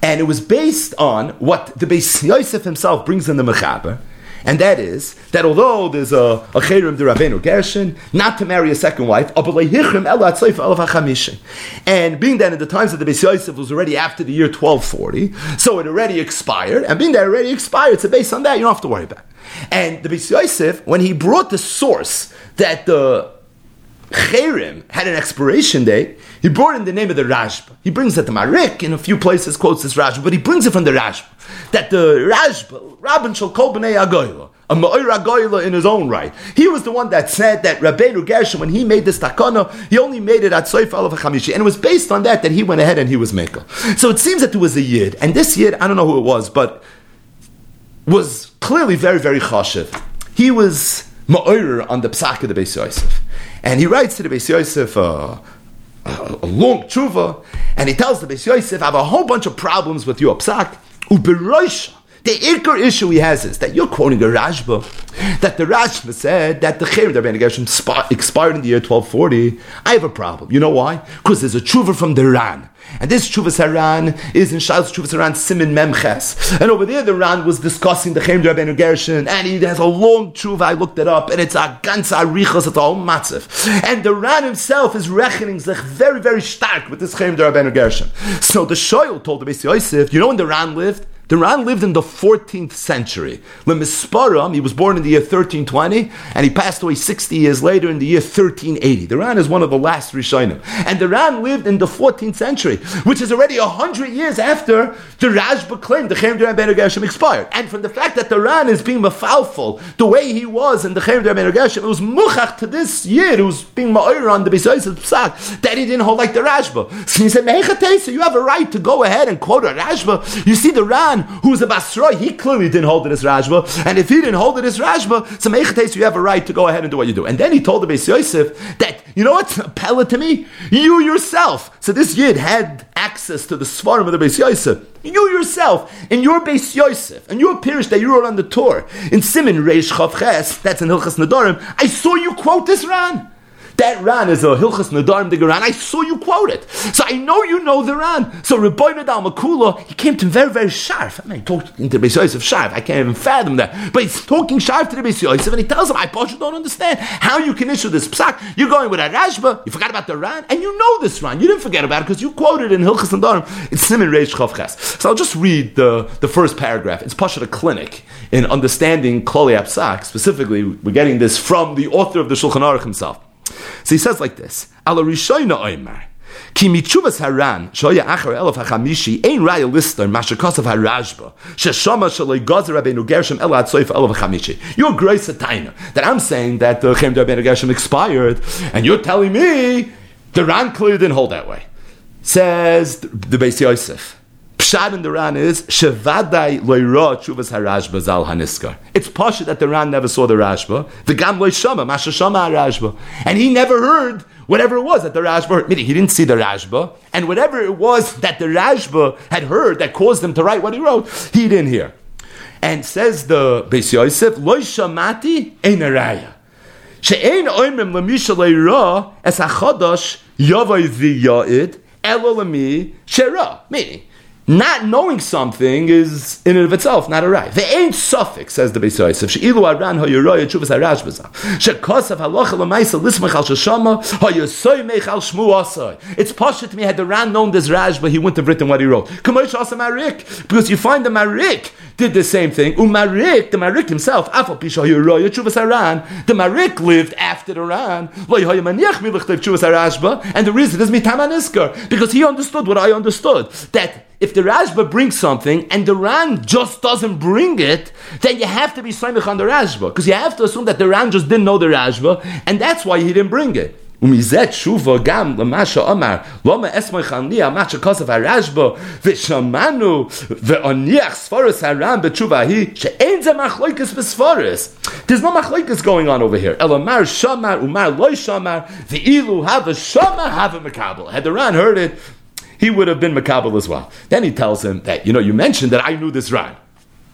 And it was based on what the Beis Yosef himself brings in the Mechaber, and that is that although there's a, Cherim de Rabbeinu Gershon, not to marry a second wife, and being that in the times of the Beis was already after the year 1240, so it already expired, and being that it already expired, so based on that, you don't have to worry about it. And the Beis when he brought the source that the Cherim had an expiration date, he brought in the name of the Rashba. He brings that to Marik in a few places quotes this Rashba, but he brings it from the Rashba. That the Rashba, Rabban Shal Kol B'nei Agoyla, a Ma'ir Agoyla in his own right. He was the one that said that Rabbeinu Gershom, when he made this takana, he only made it at Soif Alav Chamishi. And it was based on that that he went ahead and he was Mekel. So it seems that there was a Yid, and this Yid, I don't know who it was, but was clearly very, very chashiv. He was Ma'ir on the Psach of the Beis Yosef. And he writes to the Beis Yosef uh, a long tshuva, and he tells the Beis Yosef, I have a whole bunch of problems with your psak. The ikar issue he has is that you're quoting a Rashba, that the Rashba said that the Cher Rabbeinu Gershom expired in the year 1240. I have a problem. You know why? Because there's a tshuva from the Ran. And this Chuvas Haran is in Shai's Chuvas Haran Simin Memches. And over there, the Ran was discussing the Chem Rabbeinu Gershon, and he has a long Chuva. I looked it up, and it's a ganz arichos, it's a whole matzif. And the Ran himself is reckoning sich very, very stark with this Chem Rabbeinu Gershon. So the Shoyl told the Beis Yosef, you know when the Ran lived? The Ran lived in the 14th century. Lemisparam, he was born in the year 1320, and he passed away 60 years later in the year 1380. The Ran is one of the last Rishonim. And the Ran lived in the 14th century, which is already 100 years after the Rashba claimed the Chem Rabbeinu Gershom expired. And from the fact that the Ran is being mafalful, the way he was in the Chem Rabbeinu Gershom, it was muchach to this year, it was being ma'ir on the Besois of Psak, that he didn't hold like the Rashba. So he said, you have a right to go ahead and quote a Rashba. You see the Ran, who's a Basroi, he clearly didn't hold it as Rashba, and if he didn't hold it as Rashba, so Mechates, you have a right to go ahead and do what you do. And then he told the Beis Yosef that, you know what's appelled to me? You yourself. So this Yid had access to the Svarim of the Beis Yosef. You yourself, in your Beis Yosef, and your Pirish that you wrote on the Torah, in Simon Reish Chav that's in Hilchas Nadarim, I saw you quote this Ran. That Ran is a Hilchas Nadarim the Ran. I saw you quote it. So I know you know the Ran. So Rabbi Nadal Makula, he came to very, very sharp. I mean, he talked into the Beis Yosef sharp. I can't even fathom that. But he's talking sharp to the Beis Yosef and he tells him, I you don't understand how you can issue this psak. You're going with a Rashba, you forgot about the Ran, and you know this Ran. You didn't forget about it because you quoted in Hilchas Nadarim. It's Simon Reish Chavches. So I'll just read the, the first paragraph. It's Pasha a clinic in understanding Kloli Psak. Specifically, we're getting this from the author of the Shulchan Aruch himself. So he says like this: Ala Rishoyna Oimer. Ki mitzuvas haran shoya achar elef hachamishi ein raya lister mashakosav harashba sheshama shalei gazer rabbeinu gershom el atzoif elef hachamishi. You're grace taina that I'm saying that the chem rabbeinu gershom expired, and you're telling me the Ran clearly didn't hold that way. Says the Beis Yosef. Pshat in the Ran is Shevadai loira chuvas harashba zal haniskar. It's pasha that the Ran never saw the Rashba. The gam loishama masha shama harashba, and he never heard whatever it was that the Rashba heard. Meaning he didn't see the Rashba, and whatever it was that the Rashba had heard that caused him to write what he wrote, he didn't hear. And says the Beis Yosef, loishamati ein araya. She'ein oimim lemisha leira es hachodosh yavai v'ya'id elo lemi shera. Meaning not knowing something is in and of itself not a right. The ain't suffix, says the Beis Yosef. It's poshut to me, had the Ran known this Rashba, he wouldn't have written what he wrote. Because you find the Marik did the same thing. Umarik, the Marik himself. The Marik lived after the Ran. And the reason is. Because he understood what I understood. That if the Rashba brings something and the Ran just doesn't bring it, then you have to be Saimich on the Rashba. because you have to assume that the Ran just didn't know the Rashba and that's why he didn't bring it. ומזה תשובה גם למה שאומר, לא מאסמך אני על מה שכוסף הרשב"א, ושמענו והניח ספורס הר"ן בתשובה ההיא, שאין זה מחלוקס בספורס. There's no מחלוקס going on over here. אלא מר שמר ומר לא שמר, ואילו הווה שמר הווה מקבל. Had the Ran heard it, he would have been Makabal as well. Then he tells him that, you know, you mentioned that I knew this Ran.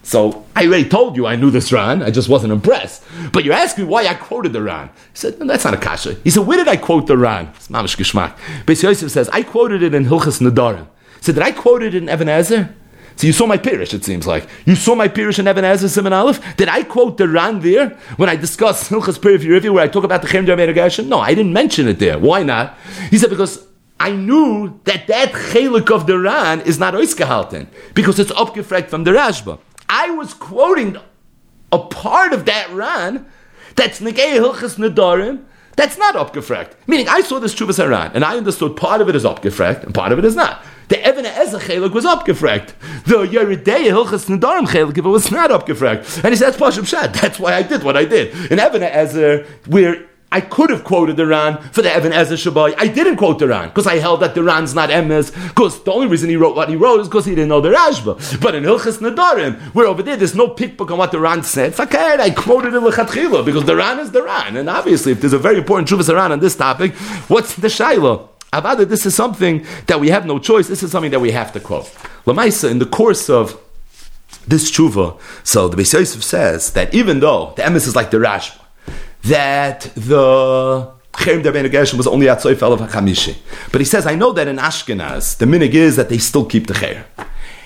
So I already told you I knew this Ran. I just wasn't impressed. But you're me why I quoted the Ran. He said, no, that's not a kasha. He said, where did I quote the Ran? It's mamish geshmak. Beis Yosef says, I quoted it in Hilchas Nadarim. He said, did I quote it in Even HaEzer? So you saw my Pirish, it seems like. You saw my Pirish in Even HaEzer Simon Aleph? Did I quote the Ran there when I discussed Hilchas Pirish Review where I talk about the Chem Gershon? No, I didn't mention it there. Why not? He said, because I knew that that chelik of the Ran is not oisgehalten because it's upgefragt from the Rashba. I was quoting a part of that Ran that's negei hilchas nedarim that's not upgefragt. Meaning, I saw this Chuvas Haran and I understood part of it is upgefragt and part of it is not. The Even HaEzer chelik was upgefragt. The Yeridei hilchas nedarim chelik if it was not upgefragt. And he says, Pashim Shad. That's why I did what I did. In Even HaEzer, we're I could have quoted the Ran for the Even HaEzer Shabbai. I didn't quote the Ran because I held that the Ran's not Emes. Because the only reason he wrote what he wrote is because he didn't know the Rashba. But in Hilchas Nadarim, where over there there's no pickbook on what the Ran said, fakir, I quoted it lechatchila because the Ran is the Ran. And obviously, if there's a very important Shuvas Ran on this topic, what's the Shaila? Avada, this is something that we have no choice. This is something that we have to quote. Lamaisa, in the course of this tshuva, so the Beis Yosef says that even though the emes is like the Rashba, that the Ben Gershon was only at Soif of HaChamishi. But he says, I know that in Ashkenaz, the minig is that they still keep the Cher.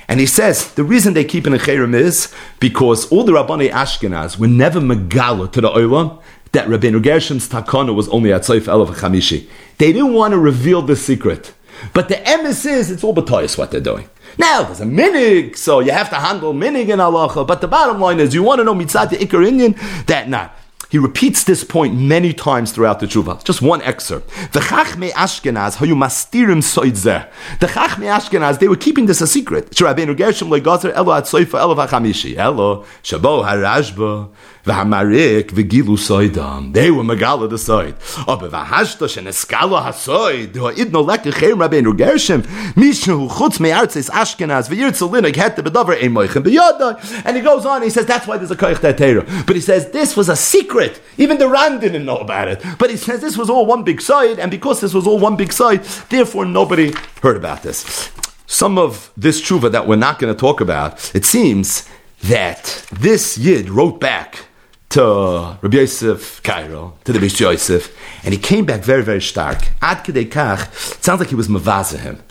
And he says, the reason they keep in a Cherem is because all the Rabbani Ashkenaz were never megala to the Oilam that Rabbeinu Gershom's takana was only at Soif of HaChamishi. They didn't want to reveal the secret. But the emes is, it's all batoyas what they're doing. Now, there's a minig, so you have to handle minig in halacha. But the bottom line is, you want to know mitzat the ikar Indian? That not. He repeats this point many times throughout the tshuva. Just one excerpt. The Chachme Ashkenaz, how you mastirim soidzer. The Chachme Ashkenaz, they were keeping this a secret. Shirabenu Gershom legazer elo at soifa elo v'chamishi. Elo, shabo harashba. V'hamarik v'gilu soidam. They were megala the soid. Aber v'hashta sheneskala hasoid. Ha'idno leke cherem Rabbeinu Gershom. Mishu chutz me'artzes Ashkenaz. V'yirtzel linig hette bedover ein moichem b'yodai. And he goes on, he says, that's why there's a koich that But he says, this was a secret. Even the Ran didn't know about it. But he says this was all one big side, and because this was all one big side, therefore nobody heard about this. Some of this tshuva that we're not going to talk about, it seems that this Yid wrote back to Rabbi Yosef Karo, to the Beis Yosef, and he came back very, very stark. Ad Kach, it sounds like he was Mavaza him.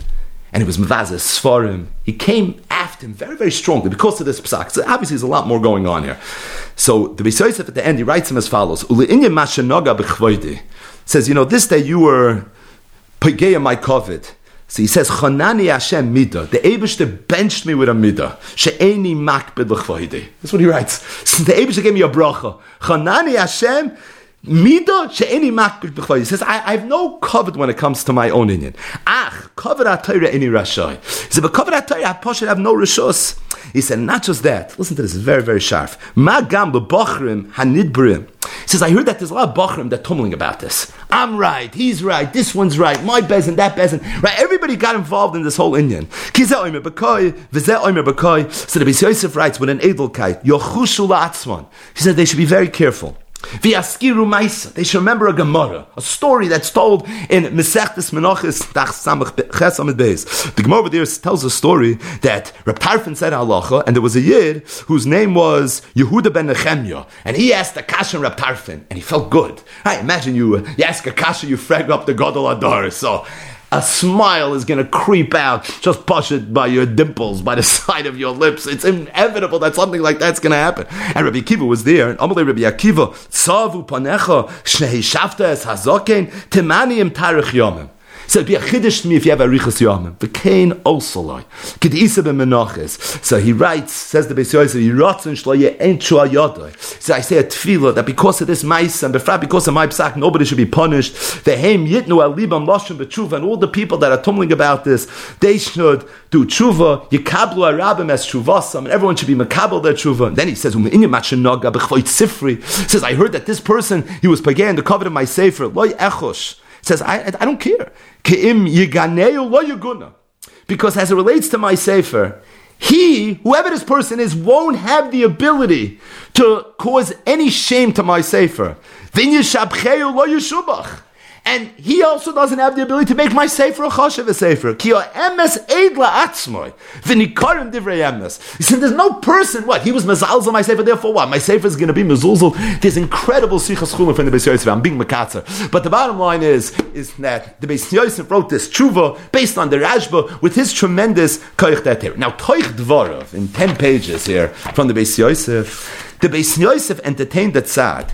And he was Mavaza Sfarim. He came after him very, very strongly because of this psak. So obviously, there's a lot more going on here. So the Beis Yosef at the end, he writes him as follows: says, you know, this day you were Pegeya my covet. So he says, Chanani Hashem Midah. The Eibishter benched me with a Midah. She'eni makbid l'chvoide. That's what he writes. <laughs> The Eibishter gave me a bracha. Chanani Hashem Mida she'eni makbid b'chvay. He says, I, I, have no covet when it comes to my own Indian. Ach, covet atayra any rashai. He said, but covet I should have no rishos. He said, not just that. Listen to this, it's very, very sharp. Magam b'bochrim hanidbrim. He says, I heard that there's a lot of bochrim that tumbling about this. I'm right, he's right, this one's right, my bezin, that bezin. Right, everybody got involved in this whole Indian. So the Beis Yosef writes with an edelkeit, yochushu. He said they should be very careful. V'yaskiru Maisa. They should remember a Gemara, a story that's told in Mesechtes Menachis Tach Samach Ches Beis. The Gemara there tells a story that Reb said halacha, and there was a yid whose name was Yehuda ben Nechemya, and he asked a kasha Reb and he felt good. I imagine you, you ask a kasha, you frag up the Gadol Adar. So a smile is going to creep out. Just push it by your dimples, by the <laughs> side of your lips. It's inevitable that something like that's going to happen. And Rabbi Akiva was there. And Amalei Rabbi Akiva, panecha, yomim. So it'd be a chiddush to me if you have a riches yomim. The kain also loy. Kedisa b'menachis. So he writes, says the Beis Yosef, Yiratzon shlo ye'en chua yodoi. So I say a tefillah that because of this mice and befra because of my psak, nobody should be punished. The heim yitnu al libam loshim b'tshuva and all the people that are tumbling about this, they should do tshuva, yikablu arabim as tshuva. and everyone should be makabel their tshuva. And then he says, sifri. Says, I heard that this person, he was pagay in the covenant of my sefer, loy echosh says, I, I don't care. Because as it relates to my Sefer, he, whoever this person is, won't have the ability to cause any shame to my Sefer. And he also doesn't have the ability to make my sefer a chashav a sefer. Ki emes eid la'atzmoy. V'nikarim divrei emes. He said, there's no person, what? He was mezalzel my sefer, therefore what? My sefer is going to be mezulzel. There's incredible sichas chulim from the Beis Yosef. I'm being makatzer. But the bottom line is, is that the Beis Yosef wrote this tshuva based on the Rashba with his tremendous koich deter. Now, toich dvarov, in 10 pages here from the Beis Yosef, the Beis Yosef entertained the tzad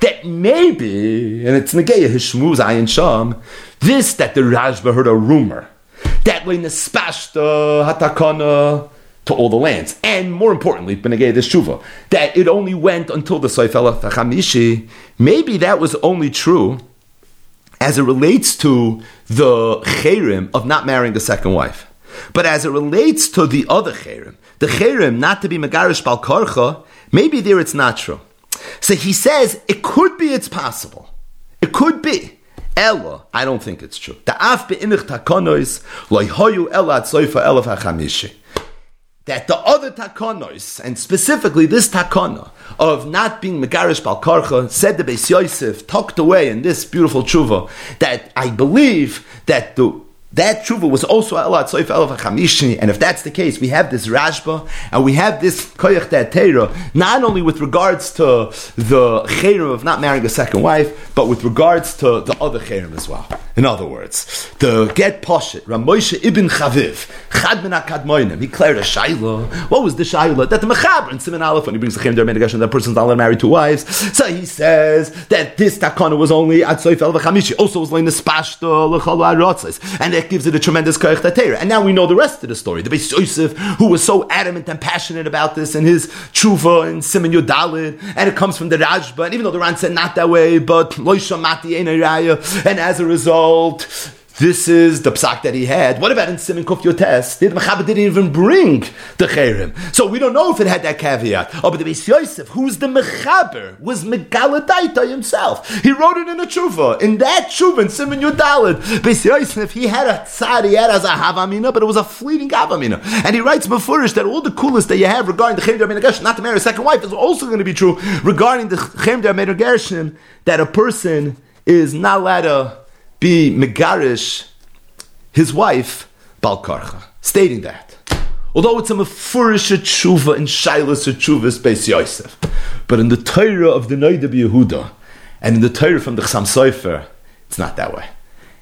that maybe, and it's Nageya Hishmuz Ayin Sham, this that the Rashba heard a rumor that when the Hatakana to all the lands, and more importantly, Benegay this Shuva, that it only went until the Soifela Chamishi, maybe that was only true as it relates to the Cherim of not marrying a second wife. But as it relates to the other Cherim, the Cherim not to be Megarish Balkarcha, maybe there it's not true. So he says it could be, it's possible. It could be. Ella, I don't think it's true. That the other takonos, and specifically this takona of not being megarish balkarcha, said the Beis Yosef, tucked away in this beautiful tshuva, that I believe that the that tshuva was also Elat Soif Elav Chamishni, and if that's the case, we have this Rashba and we have this Koyach Teira, not only with regards to the Cherim of not marrying a second wife, but with regards to the other Cherim as well. In other words, the get Poshet, Ramoshe ibn Chaviv, Chad min Akadmoinim, he declared a Shaila. What was the Shaila? That the Mechaber in Simon Aleph, when he brings the Cherim Dermedigash, that person's not allowed to two wives. So he says that this Takana was only at Soif Elav Chamishi, also was like the Spashto, Lechalo Arotzes, and that gives it a tremendous koyach tatera. And now we know the rest of the story. The Beis Yosef, who was so adamant and passionate about this, and his tshuva and Simon Yodalid, and it comes from the Rashba. And even though the Ran said not that way, but loisha mati and as a result, this is the psak that he had. What about in Simon Kuf Yotes? The Mechaber didn't even bring the Cherim. So we don't know if it had that caveat. Oh, but the Beis Yosef, who's the Mechaber, was Megaladaita himself. He wrote it in a tshuva. In that tshuva, in Simon Yudalid, Beis Yosef, he had a tzad, he had as a havamina, but it was a fleeting havamina. And he writes beforish that all the coolest that you have regarding the Cherim Derminagesh, not to marry a second wife, is also going to be true regarding the Cherim Derminagesh, that a person is not allowed to be megarish his wife Balkarcha, stating that. Although it's a mefurish tshuva in Shilas tshuva Beis Yosef, but in the Torah of the Noida Yehuda and in the Torah from the Chassam Sofer, it's not that way.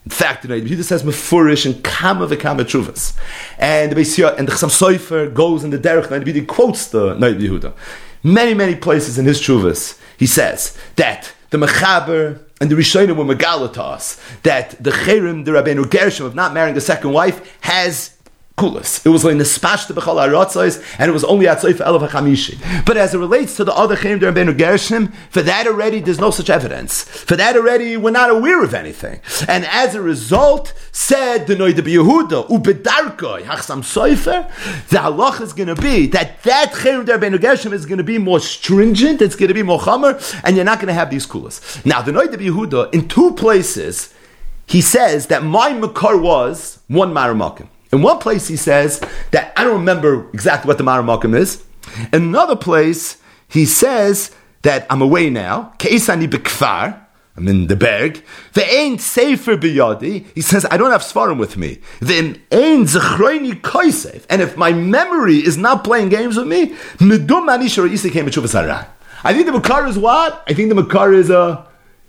In fact, the Noida Yehuda says mefurish and kama v'kama tshuvas, and the and the Chassam Sofer goes in the derech Noida Yehuda quotes the Noida Yehuda. Many many places in his tshuvas he says that the mechaber and the Rishonim were megalatas that the Cherim, the Rabbeinu Gershom of not marrying a second wife, has kulas. It was like nespashta b'chal aratzos, and it was only at soif elav hachamishi. But as it relates to the other chayim der ben gershim, for that already there's no such evidence. For that already we're not aware of anything. And as a result, said the Noida Yehuda ubedarkoi hachsam soifer, the halach is going to be that that chayim der ben gershim is going to be more stringent. It's going to be more chamer, and you're not going to have these kulas. Now the Noida Yehuda in two places. He says that my makar was one maramakim. In one place, he says that I don't remember exactly what the Maramakim is. In another place, he says that I'm away now. I'm in the berg. The ain't safer biyadi. He says I don't have svarim with me. Then ain't zechroini. And if my memory is not playing games with me, medum came think the makar is what? I think the makar is a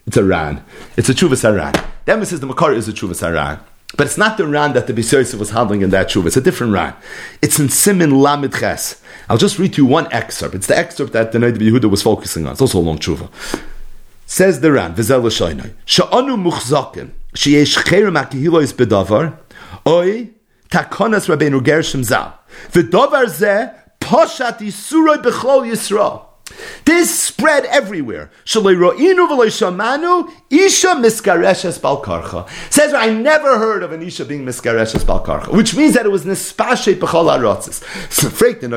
it's a ran. It's a chuvas haran. Then says the makar is a chuvas haran. But it's not the Ran that the Bisoysa was handling in that tshuva. It's a different Ran. It's in Simin Lamed Ches. I'll just read you one excerpt. It's the excerpt that the Noid Yehuda was focusing on. It's also a long tshuva. Says the Ran, Vizel L'shoinoi, Sha'anu muchzakim, sheyesh cherem ha'kehilois bedavar, oi takonas Rabbeinu Gershom zal. V'davar zeh, poshat yisuroi b'chlol Yisrael. This spread everywhere. Says I never heard of an Isha being miskareshes balkarcha, which means that it was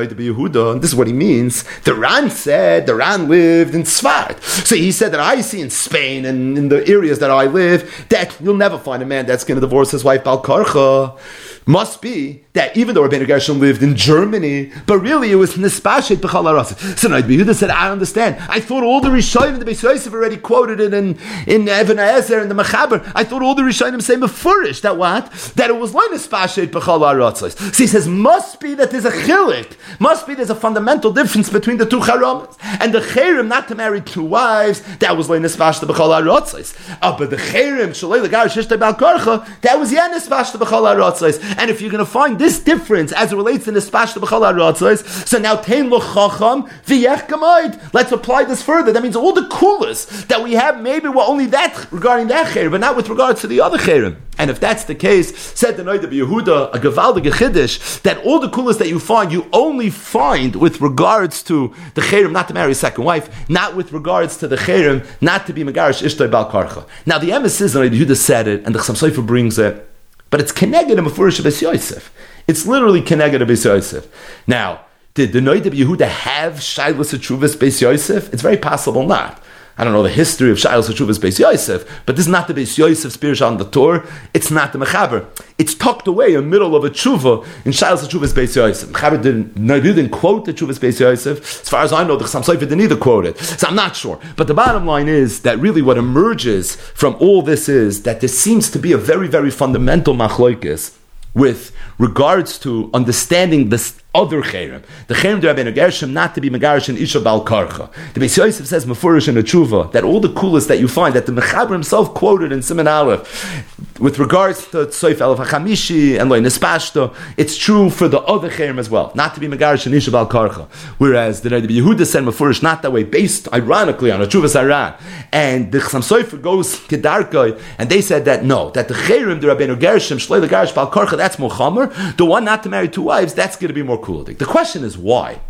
to be Yehuda, this is what he means. The Ran said the Ran lived in Sfard, so he said that I see in Spain and in the areas that I live that you'll never find a man that's going to divorce his wife balkarcha. Must be that even though Rabbeinu Gershom lived in Germany, but really it was nespashet b'chol harotzes. So Yehuda said I understand. I thought all the Rishonim, the Beis Yosef already quoted it in, in Even HaEzer and the Mechaber. I thought all the Rishonim say Mefurish, that what? That it was like a Spashet B'chal Aratzos. So he says, must be that there's a chilik. Must be there's a fundamental difference between the two charamas. And the cherim not to marry two wives, that was like Nespashta B'chal Aratzos. Uh, but the cherim, Shalei L'gar Shishta Bal Korcha, that was yeah Nespashta B'chal Aratzos. And if you're going to find this difference as it relates to Nespashta B'chal Aratzos, so now Tein Lo Chacham V'yech Gamoid. Let's apply this further. That means all the coolest that we have, maybe we're only that regarding that cher, but not with regards to the other cherim. And if that's the case, said the Noida Yehuda, a Gavaldig Chiddush, that all the coolest that you find, you only find with regards to the cherim not to marry a second wife, not with regards to the cherim not to be Megarish Ishtoi Bal Karcha. Now the emes is, Noida Yehuda said it, and the Chassam Sofer brings it, but it's Keneged and Mefurish of Yosef. It's literally Keneged of Yosef. Now, did the Noid of Yehuda have Shilas Atruvas Yosef? It's very possible not. I don't know the history of Shilas Atruvas Beis Yosef, but this is not the Beis Yosef spiritual on the Torah. It's not the Mechaber. It's tucked away in the middle of a tshuva in Shilas Atruvas Beis Yosef. Mechaber didn't, didn't quote the Truvas Beis Yosef. As far as I know, the Chassam Sofer didn't either quote it. So I'm not sure. But the bottom line is that really what emerges from all this is that there seems to be a very, very fundamental machloikis with regards to understanding this other cherem. The cherem de Rabbeinu Gershom not to be megarish and isha bal karcha. The Beis Yosef says mefurish in a tshuva that all the coolest that you find that the Mechaber himself quoted in Simon Aleph with regards to Tzoif Elef HaChamishi and Loy Nespashto, it's true for the other cherem as well, not to be megarish and isha bal karcha. Whereas the Rebbe Yehuda said mefurish not that way, based ironically on a tshuva saran, and the Chassam Sofer goes kedarkoi, and they said that no, that the cherem de Rabbeinu Gershom shlei the garish bal karcha that's more chamer. The one not to marry two wives that's going to be more Kuladik. The question is why?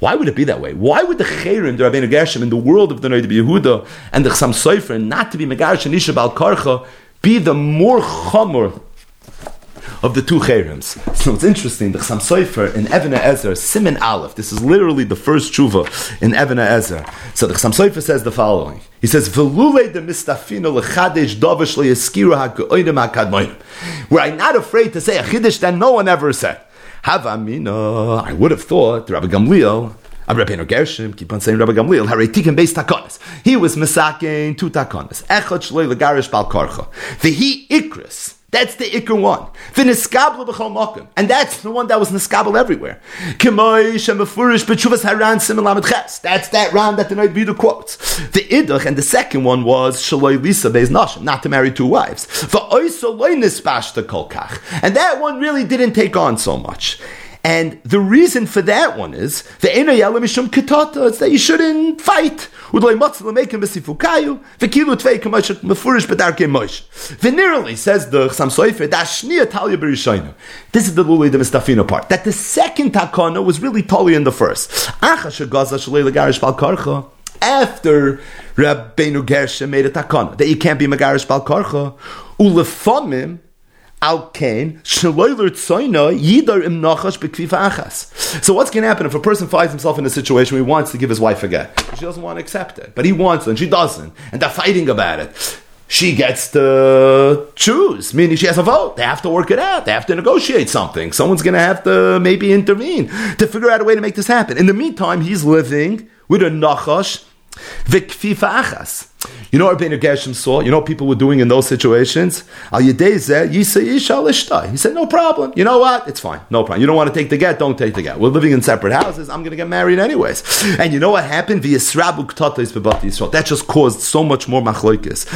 Why would it be that way? Why would the Cherim, the Rabbeinu Gershom, in the world of the Noid Yehuda and the Chassam Sofer, not to be Megarish and Isha Bal Karcha, be the more Chomer of the two Cherims? So it's interesting, the Chassam Sofer in Even Ezer, Simin Aleph, this is literally the first tshuva in Even Ezer. So the Chassam Sofer says the following. He says, "Velule de mistafino lechadesh davish leyaskiru ha'geoidim ha'kadmoidim." Were I not afraid to say a chiddush that no one ever said. Havamina, I would have thought Rabbi Gamliel, Rabbi Gershom, keep on saying Rabbi Gamliel, Haretikim based takonis. He was misaking two takonis. Echot shloi legarish bal karcha. Vihi ikris. That's the ikr one. The niskabel b'chol mokim, and that's the one that was niskabel everywhere. K'moish and mefurish b'tshuvas haran simon lamed. That's that ran that the Noid Vida quotes. The idach and the second one was shaloi lisa beis nashim, not to marry two wives. Va'oiso loy nispashta kolkach, and that one really didn't take on so much. And the reason for that one is the. It's that you shouldn't fight. Venerally says the that talia This is the luli the mistafina part. That the second takana was really talia in the first. After Rabbeinu Gershom made a takana that you can't be megarish bal karcha ulefamim So what's going to happen if a person finds himself in a situation where he wants to give his wife a get? She doesn't want to accept it, but he wants it and she doesn't, and they're fighting about it. She gets to choose, meaning she has a vote. They have to work it out. They have to negotiate something. Someone's going to have to maybe intervene to figure out a way to make this happen. In the meantime, he's living with a Nachash Vikfifa Achas You know what Rabbeinu Gershom saw? You know what people were doing in those situations? He said, no problem. You know what? It's fine. No problem. You don't want to take the get, don't take the get. We're living in separate houses. I'm going to get married anyways. And you know what happened? That just caused so much more machloikis.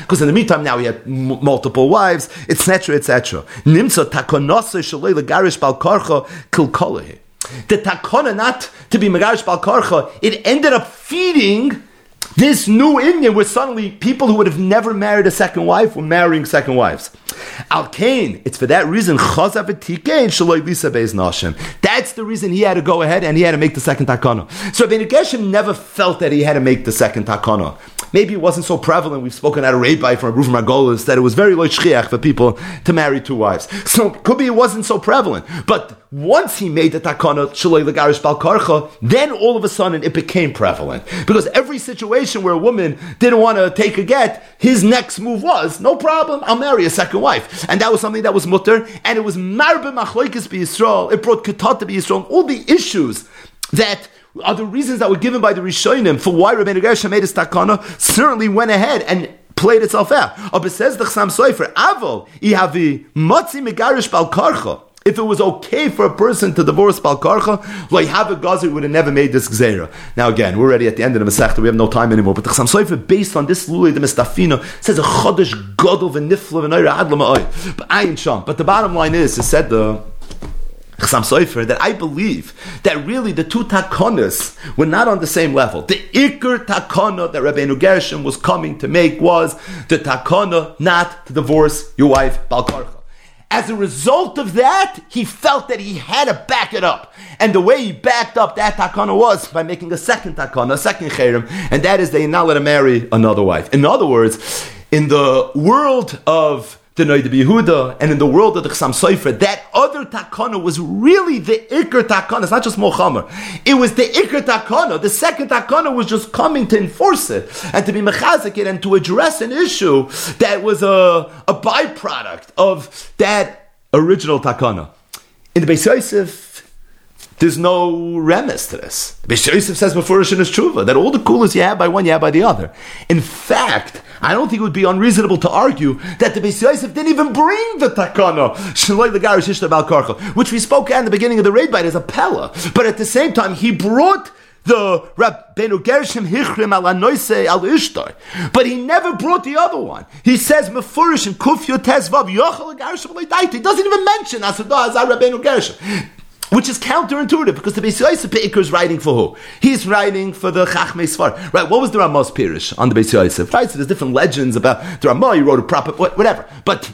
Because in the meantime, now he had m- multiple wives, etc., etc. Nimsa the takona not to be Megarish Balkarcha, it ended up feeding this new Indian where suddenly people who would have never married a second wife were marrying second wives. Al Kain, it's for that reason. That's the reason he had to go ahead and he had to make the second takana. So Ben Geshem never felt that he had to make the second takana. Maybe it wasn't so prevalent. We've spoken at a rabbi from Abu Margolis that it was very low for people to marry two wives. So could be it wasn't so prevalent. But once he made the takana shaloi legarish balkarcha, then all of a sudden it became prevalent because every situation where a woman didn't want to take a get, his next move was no problem, I'll marry a second wife, and that was something that was mutter, and it was marbe machloikis be Yisrael. It brought ketat to be Yisrael. All the issues that are the reasons that were given by the Rishonim for why Rabbeinu Gershom made his takana certainly went ahead and played itself out. But says the Chassam Sofer, Avol, ihavi matzi megarish bal karcha. If it was okay for a person to divorce Balkarcha, like have a gazer would have never made this gzera. Now again, we're already at the end of the Masechta, we have no time anymore. But the Chassam Sofer, based on this lulei the Mistafina, says a chodesh godel v'nifla v'noira adla But ayin sham. But the bottom line is, it said the Sofer, that I believe that really the two takonas were not on the same level. The ikr takona that Rabbeinu Gershom was coming to make was the takona not to divorce your wife Balkarcha. As a result of that, he felt that he had to back it up. And the way he backed up that takana was by making a second takana, a second cherem, and that is they not let him marry another wife. In other words, in the world of the Noid Yehuda, and in the world of the Chassam Sofer, that other takana was really the Iker takana. It's not just Mochamer. It was the Iker takana. The second takana was just coming to enforce it and to be mechazik and to address an issue that was a, a byproduct of that original takana. In the Beis Yosef, there's no remes to this. Beis Yosef says before in his tshuva that all the coolers you have by one, you have by the other. In fact, I don't think it would be unreasonable to argue that the Beis Yosef didn't even bring the takana, the Garish Ishta which we spoke at the beginning of the raid bite as a pella. But at the same time, he brought the Rabbeinu Gershom Hichrim al al Ishtar. But he never brought the other one. He says Mefurish and Kufyo Tezvav Yochel Gershom He doesn't even mention Asadah Azar Rabbeinu Gershom which is counterintuitive because the Beis Yosef Peikar is writing for who? He's writing for the Chachmei Sfar. Right, what was the Ramah's Pirish on the Beis Yosef? Right, so there's different legends about the Ramah, he wrote a proper, whatever. But,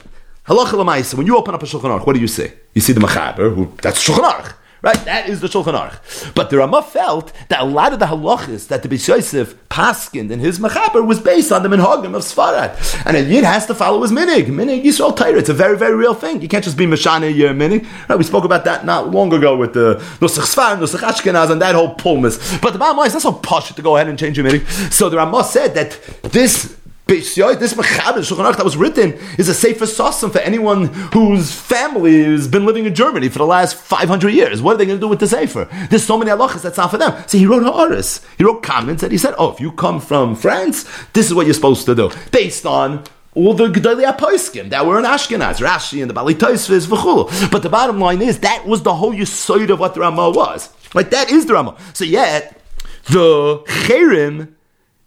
halacha when you open up a Shulchan Aruch, what do you see? You see the Mechaber, who, that's Shulchan Aruch. Right? That is the Shulchan Aruch. But the Ramah felt that a lot of the halachas that the Beis Yosef paskind in his mechaber was based on the minhagim of Sfarad. And a yid has to follow his minig. Minig Yisrael Torah. It's a very, very real thing. You can't just be Mashana your minig. Right? We spoke about that not long ago with the Nusach Sfar, Nusach Ashkenaz, and that whole pulmus. But the line is not so posh to go ahead and change your minig. So the Ramah said that this this Mechaber that was written is a safer sasam for anyone whose family has been living in Germany for the last 500 years. What are they going to do with the Sefer? There's so many halachas that's not for them. So he wrote Ha'aris. He wrote comments and he said, oh, if you come from France, this is what you're supposed to do. Based on all the Gedali Apoiskim that were in Ashkenaz, Rashi and the Bali Tosfos, v'chul. But the bottom line is that was the whole yisoid of what the Ramah was. Like that is the Ramah. So yet the Cherim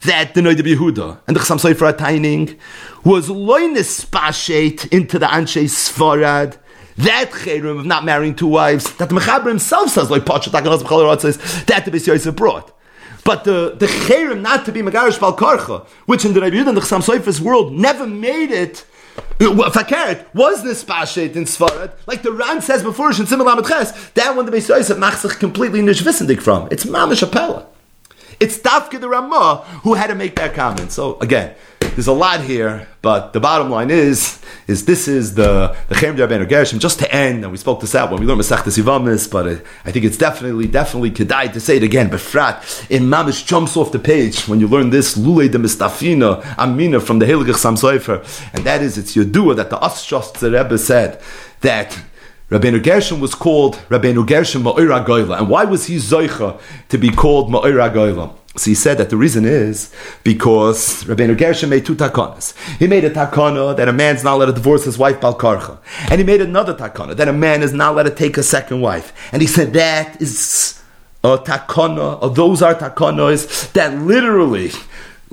that the Noid Yehuda and the Chassam Sofer Taining was loinis spashet into the Anshe Sfarad. That cherim of not marrying two wives, that the Mechaber himself says, like Pachat Akalas says, that the Beis Yosef brought. But the, the cherim not to be Megarish Balkarcha, which in the Rabbi and the Chassam Sofer's world never made it uh, Fakert was nispashet in Sfarad, like the Ran says before in Simon Ches, that one the Beis Yosef macht sich completely nishvisendik from. It's mamish apella. It's Dafka the Ramah who had to make that comment. So again, there's a lot here, but the bottom line is, is this is the the Chem Rabbeinu Gershom. Just to end, and we spoke this out when we learned Masechtas Yavamis, but it, I think it's definitely, definitely kedai to say it again. But Frat in Mamish jumps off the page when you learn this Lule de Mistafina Amina from the Heilige Sam and that is it's Yodua that the Ashtos Rebbe said that Rabbeinu Gershom was called Rabbeinu Gershom Ma'ira Goyla. And why was he Zoicha to be called Ma'ira Goyla? So he said that the reason is because Rabbeinu Gershom made two takanas. He made a takana that a man's not allowed to divorce his wife Balkarcha. And he made another takana that a man is not allowed to take a second wife. And he said that is a takana, or those are takanas that literally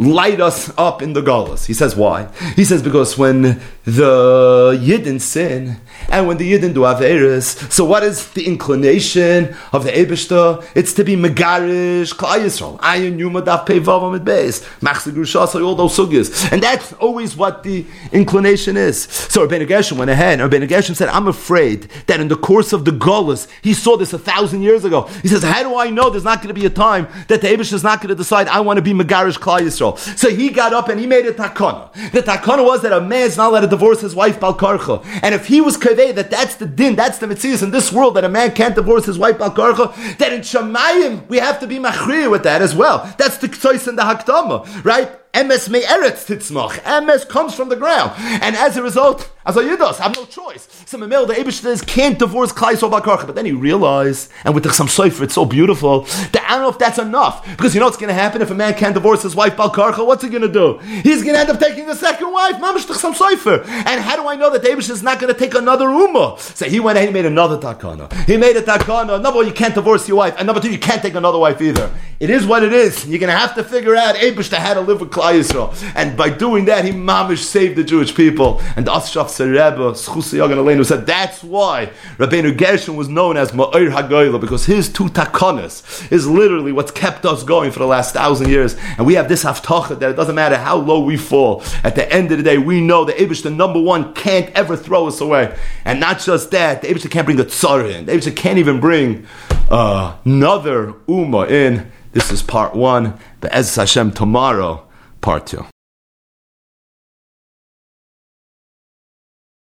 light us up in the galus. He says why? He says because when the Yidden sin and when the Yidden do Averis, so what is the inclination of the Eibishter? It's to be Megarish, Klai Yisrael, Ayin Yuma Daf Pevav Amid Beis, Machzir Grushas, all those sugyas. And that's always what the inclination is. So Rabbeinu Gershom went ahead, Rabbeinu Gershom said, I'm afraid that in the course of the galus, he saw this a thousand years ago. He says, how do I know there's not going to be a time that the Eibishter is not going to decide, I want to be Megarish Klai Yisrael? So he got up and he made a takana. The takana was that a man is not allowed to divorce his wife balkarcha. And if he was kaveh that that's the din, that's the mitzvah in this world that a man can't divorce his wife balkarcha, then in Shemayim we have to be machrir with that as well. That's the ktsois and the hakdama, right? Emes me eretz titzmach. Emes comes from the ground. And as a result, as a yidos, have no choice. So Mamel, the Abish can't divorce Klai Sobakarcha. But then he realized, and with the some sofer, it's so beautiful, that I don't know if that's enough. Because you know what's going to happen if a man can't divorce his wife Balkarcha? What's he going to do? He's going to end up taking a second wife. Mamish some sofer. And how do I know that the is not going to take another Ummah? So he went and he made another takana. He made a takana. Number one, you can't divorce your wife. And number two, you can't take another wife either. It is what it is. You're going to have to figure out Abish to how to live with Klai Yisrael. And by doing that, he mamish saved the Jewish people. And the Ashraf Rebbe, Yagan said that's why Rabbeinu Gershon was known as Ma'ir HaGoyla, because his two takonas is literally what's kept us going for the last thousand years. And we have this haftacha that it doesn't matter how low we fall. At the end of the day, we know that Abish, the number one, can't ever throw us away. And not just that, the Abish can't bring the tzara in. The Abish can't even bring uh, another Ummah in. This is part one. As Hashem tomorrow, part two.